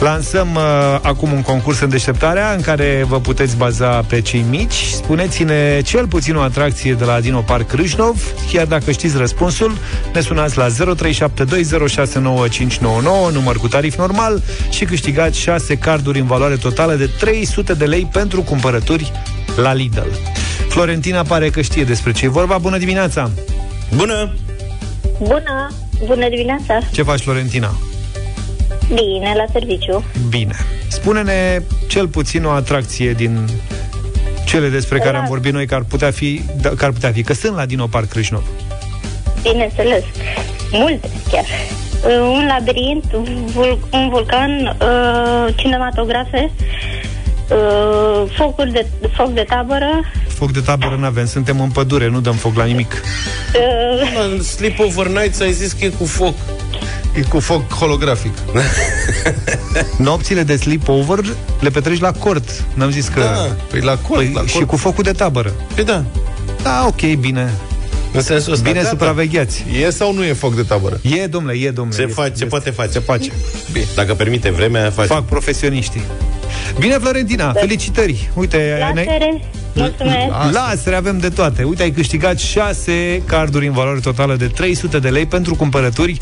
Lansăm uh, acum un concurs în deșteptarea în care vă puteți baza pe cei mici. Spuneți-ne cel puțin o atracție de la Dino Park Râșnov, chiar dacă știți răspunsul, ne sunați la 0372069599, număr cu tarif normal și câștigați 6 carduri în valoare totală de 300 de lei pentru cumpărături la Lidl. Florentina pare că știe despre ce e vorba. Bună dimineața! Bună! Bună! Bună dimineața! Ce faci, Florentina? Bine, la serviciu. Bine. Spune-ne cel puțin o atracție din cele despre care am vorbit noi, că ar putea fi, da, că ar putea fi, că sunt la Dino Park Crâșnov. Bineînțeles. Multe, chiar. Uh, Un labirint, vul- un vulcan, uh, cinematografe, uh, focuri de, foc de tabără, foc de tabără nu avem, suntem în pădure, nu dăm foc la nimic. În Sleep Overnight ai zis că e cu foc. E cu foc holografic. Nopțile de sleepover le petreci la cort. N-am zis că... Da, păi la cort, Păi, la cort. și cu focul de tabără. Păi da. Da, ok, bine. În sensul ăsta. Bine gata. supravegheați. E sau nu e foc de tabără? E, domnule, e, domnule. Se, Este- face, se poate face. Se face. Bine. Dacă permite vremea, face. Fac profesioniștii. Bine, Florentina, felicitări. Uite, La ne- seres. Mulțumesc. Lasere avem de toate. Uite, ai câștigat 6 carduri în valoare totală de 300 de lei pentru cumpărături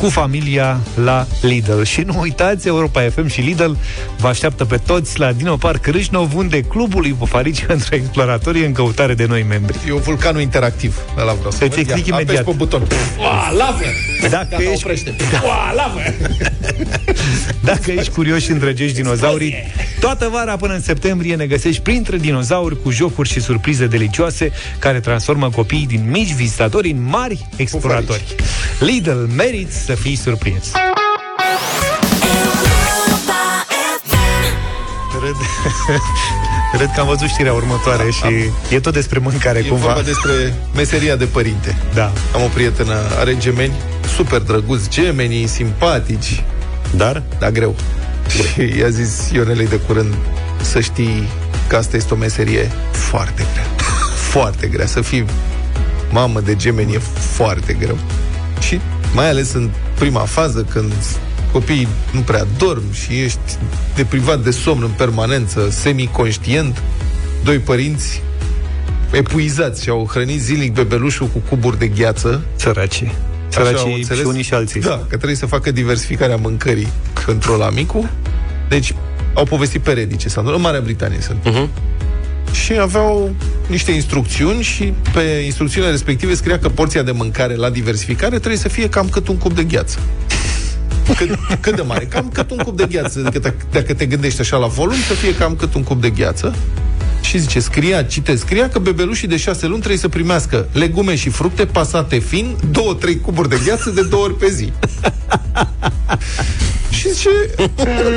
cu familia la Lidl. Și nu uitați, Europa FM și Lidl vă așteaptă pe toți la Dino Park Râșnov, unde clubul ipofarici pentru exploratori e în căutare de noi membri. E un vulcanul interactiv. Ăla vreau să Să-ți văd. explic Ia, imediat. Apeși pe buton. Ua, lavă! Dacă Gata, ești, oprește. Da. Ua, lavă! dacă ești curios și îndrăgești dinozaurii, toată vara până în septembrie ne găsești printre dinozauri cu jocuri și surprize delicioase care transformă copiii din mici vizitatori în mari exploratori. Lidl meriți să fii surprins. Cred, cred că am văzut știrea următoare și e tot despre mâncare, E cumva. vorba despre meseria de părinte. Da. Am o prietenă, are gemeni, super drăguți, gemenii simpatici, Dar? dar greu. Și i-a zis Ionelei de curând să știi că asta este o meserie foarte grea. Foarte grea. Să fii mamă de gemeni e foarte greu. Și mai ales în prima fază, când copiii nu prea dorm și ești deprivat de somn în permanență, semiconștient, doi părinți epuizați și au hrănit zilnic bebelușul cu cuburi de gheață. Săracii. Așa au Săracii înțeles? și unii și alții. Da, că trebuie să facă diversificarea mâncării pentru la micu. Deci au povestit pe Reddit ce s-a întâmplat. În Marea Britanie sunt. Uh-huh. Și aveau niște instrucțiuni și pe instrucțiunile respective scria că porția de mâncare la diversificare trebuie să fie cam cât un cub de gheață. Cât, cât de mare? Cam cât un cub de gheață. Adică dacă, dacă te gândești așa la volum, să fie cam cât un cub de gheață. Și zice, scria, cite, scria că bebelușii de șase luni trebuie să primească legume și fructe pasate fin, două, trei cuburi de gheață de două ori pe zi. și zice,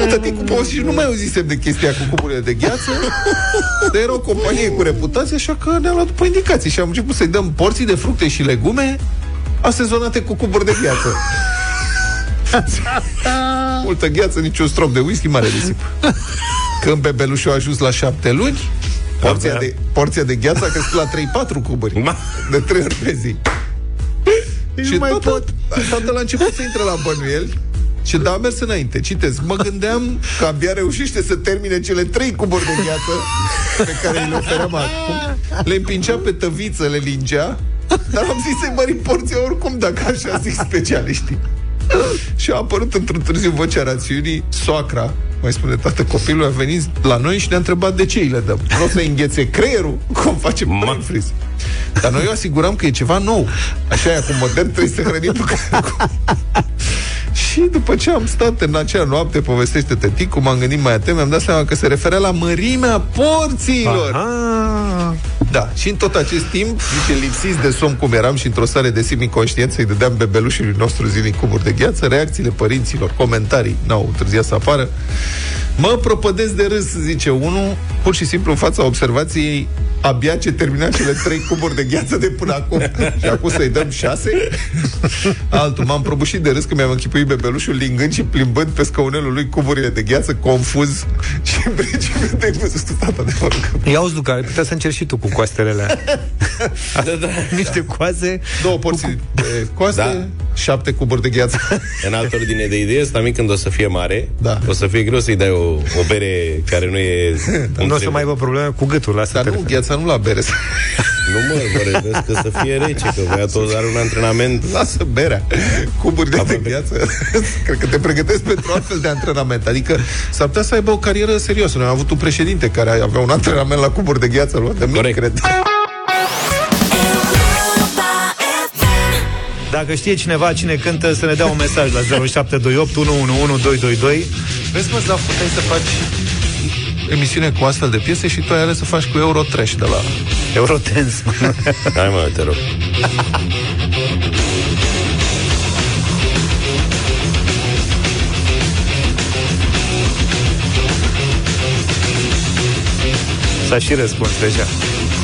tăticul povesti și nu mai auzisem de chestia cu cuburile de gheață, dar era o companie cu reputație, așa că ne-am luat după indicații și am început să-i dăm porții de fructe și legume asezonate cu cuburi de gheață. Multă gheață, niciun strop de whisky, mare risipă. Când bebelușul a ajuns la șapte luni, porția de, porția de gheață a crescut la 3-4 cuburi. De 3 ori pe zi. și mai tata, pot. tata la început să intre la bănuieli și da, a mers înainte. Citez, mă gândeam că abia reușește să termine cele trei cuburi de gheață pe care le ofeream acum. Le împingea pe tăviță, le lingea, dar am zis să-i mărim porția oricum, dacă așa zic specialiștii. și a apărut într-un târziu vocea rațiunii, soacra, mai spune tată, copilul a venit la noi și ne-a întrebat de ce îi le dăm. Nu o să înghețe creierul, cum facem brain freeze. Dar noi o asiguram că e ceva nou. Așa e acum modern, trebuie să hrănim cu Și după ce am stat în acea noapte, povestește tăticul, m-am gândit mai atent, mi-am dat seama că se referea la mărimea porțiilor. Aha. Da, și în tot acest timp, zice, lipsiți de somn cum eram și într-o stare de semiconștiență, îi dădeam bebelușului nostru zilnic cuburi de gheață, reacțiile părinților, comentarii, n-au întârziat să apară. Mă propădez de râs, zice unul, pur și simplu în fața observației, abia ce termina cele trei cuburi de gheață de până acum. și acum să-i dăm șase? Altul, m-am prăbușit de râs că mi-am închipuit bebelușul lingând și plimbând pe scaunelul lui cuburile de gheață, confuz și în principiu te-ai văzut tu, tata, de că Ia uzi, Luca, ai putea să încerci și tu cu coastele alea. da, da. Niște coase. Două porții de coaste, da. șapte cuburi de gheață. În altă ordine de idee, ăsta mic când o să fie mare, da. o să fie greu să-i dai o, o bere care nu e... Da, nu o să mai aibă probleme cu gâtul. La Dar nu, gheața nu la bere. Nu mă, mă referesc că să fie rece, că băiatul are un antrenament... Lasă berea. Cuburi de, de gheață. Cred că te pregătesc pentru altfel de antrenament. Adică s-ar putea să aibă o carieră serioasă. Noi am avut un președinte care avea un antrenament la cuburi de gheață luat de mic, cred. Dacă știe cineva cine cântă, să ne dea un mesaj la 0728 111222. Vezi, mă, dar puteai să faci emisiune cu astfel de piese și tu ai ales să faci cu Eurotrash de la... Eurotens. Hai mă, te rog. S-a și răspuns deja.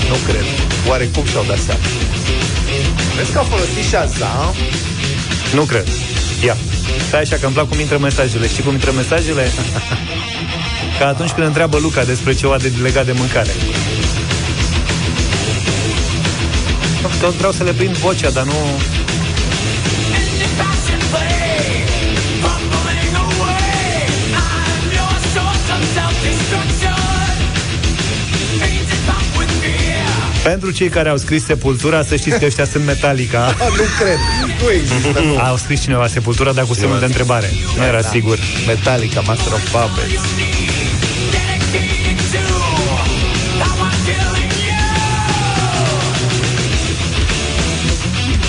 Nu cred. Oare cum și-au dat seama? Vezi că au folosit Shazam? Nu cred. Ia. Stai așa că îmi plac cum intră mesajele. Știi cum intră mesajele? Ca atunci când întreabă Luca despre ceva de legat de mâncare. Tot vreau să le prind vocea, dar nu... Pentru cei care au scris Sepultura, să știți că ăștia sunt Metallica. nu cred. Nu există. Nu. Au scris cineva Sepultura, dar cu semnul de întrebare. Nu era Da. sigur. Metallica, Master of Puppets.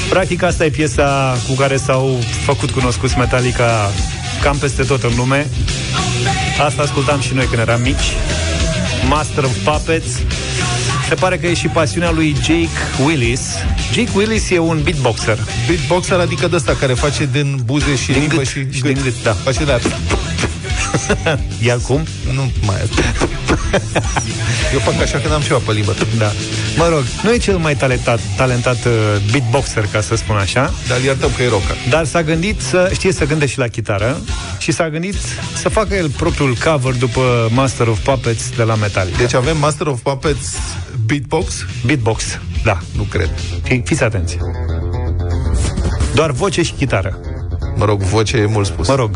Practic asta e piesa cu care s-au făcut cunoscuți Metallica cam peste tot în lume. Asta ascultam și noi când eram mici. Master of Puppets. Se pare că e și pasiunea lui Jake Willis. Jake Willis e un beatboxer. Beatboxer adică de ăsta care face din buze și Din limbă gât. și, Și din gât, da. Face de asta. Ia cum? Nu mai Eu fac așa când am ceva pe limbă. Da. Mă rog, nu e cel mai talentat, talentat uh, beatboxer, ca să spun așa. Dar iertăm că e roca. Dar s-a gândit să știe să gândește și la chitară și s-a gândit să facă el propriul cover după Master of Puppets de la Metallica. Deci avem Master of Puppets beatbox? Beatbox, da. Nu cred. Fi- Fiți atenți. Doar voce și chitară. Mă rog, voce e mult spus. Mă rog.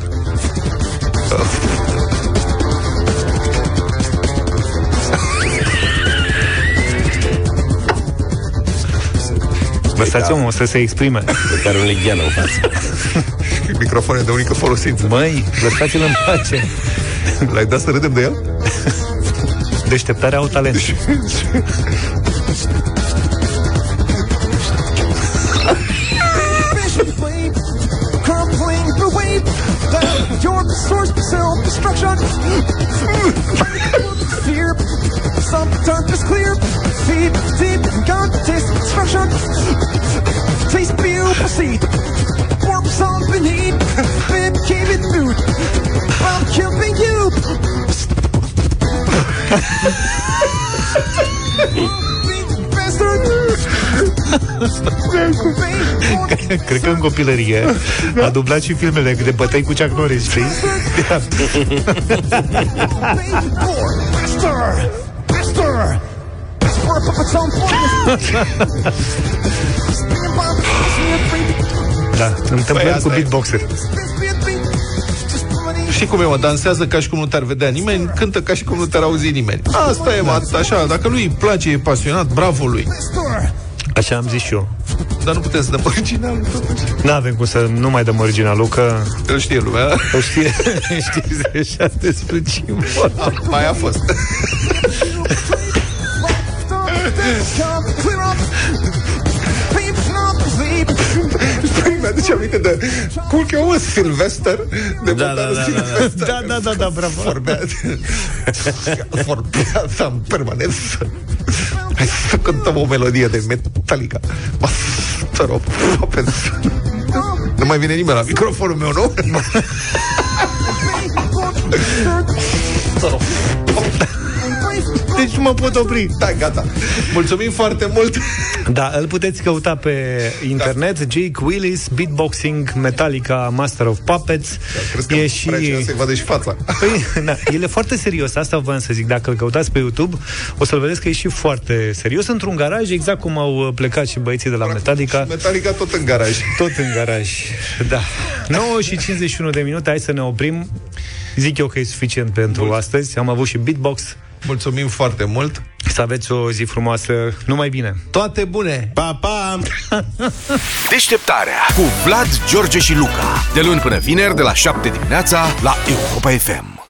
Lăsați omul să se exprime. Pe care un legheană în față. Microfoane de unică folosință. Măi, lăsați-l în pace. L-ai dat să râdem de el? Deșteptarea au talent. Your source self-destruction Fear clear Deep, deep, God destruction. Taste proceed. Warp food I'm killing you. Cred că în copilărie a dublat și filmele de bătăi cu Chuck Norris, știi? Master! Master! Master of its own Da, întâmplări Păi asta cu e. beatboxer. Și cum e, mă, dansează ca și cum nu te-ar vedea nimeni, cântă ca și cum nu te-ar auzi nimeni. Asta e, mă, atât așa, dacă lui îi place, e pasionat, bravo lui. Așa am zis și eu. Dar nu putem să dăm originalul totuși. N-avem cum să nu mai dăm originalul, că... Îl știe lumea. O știe, știți deja despre ce e vorba. Mai a fost. mi-aduce aminte de cum că eu Silvester de Da, da, da, da, Silvester da, da, da, da, bravo. Vorbea Vorbea asta în permanență. Hai să cântăm o melodie de Metallica. Master of Puppets Nu mai vine nimeni la microfonul meu, nu? Master of Deci nu mă pot opri. Da, gata. Mulțumim foarte mult. Da, îl puteți căuta pe internet da. Jake Willis, Beatboxing, Metallica, Master of Puppets Da, E și... Să-i vadă și fața. Păi, na, el e foarte serios, asta voiam să zic Dacă îl căutați pe YouTube, o să-l vedeți că e și foarte serios Într-un garaj, exact cum au uh, plecat și băieții de la Metallica Metallica tot în garaj. Tot în garaj, da 9 și 51 de minute, hai să ne oprim Zic eu că e suficient pentru Mult. astăzi Am avut și beatbox Mulțumim foarte mult Să aveți o zi frumoasă, numai bine Toate bune! Pa, pa! Deșteptarea cu Vlad, George și Luca. De luni până vineri, de la 7 dimineața, la Europa FM.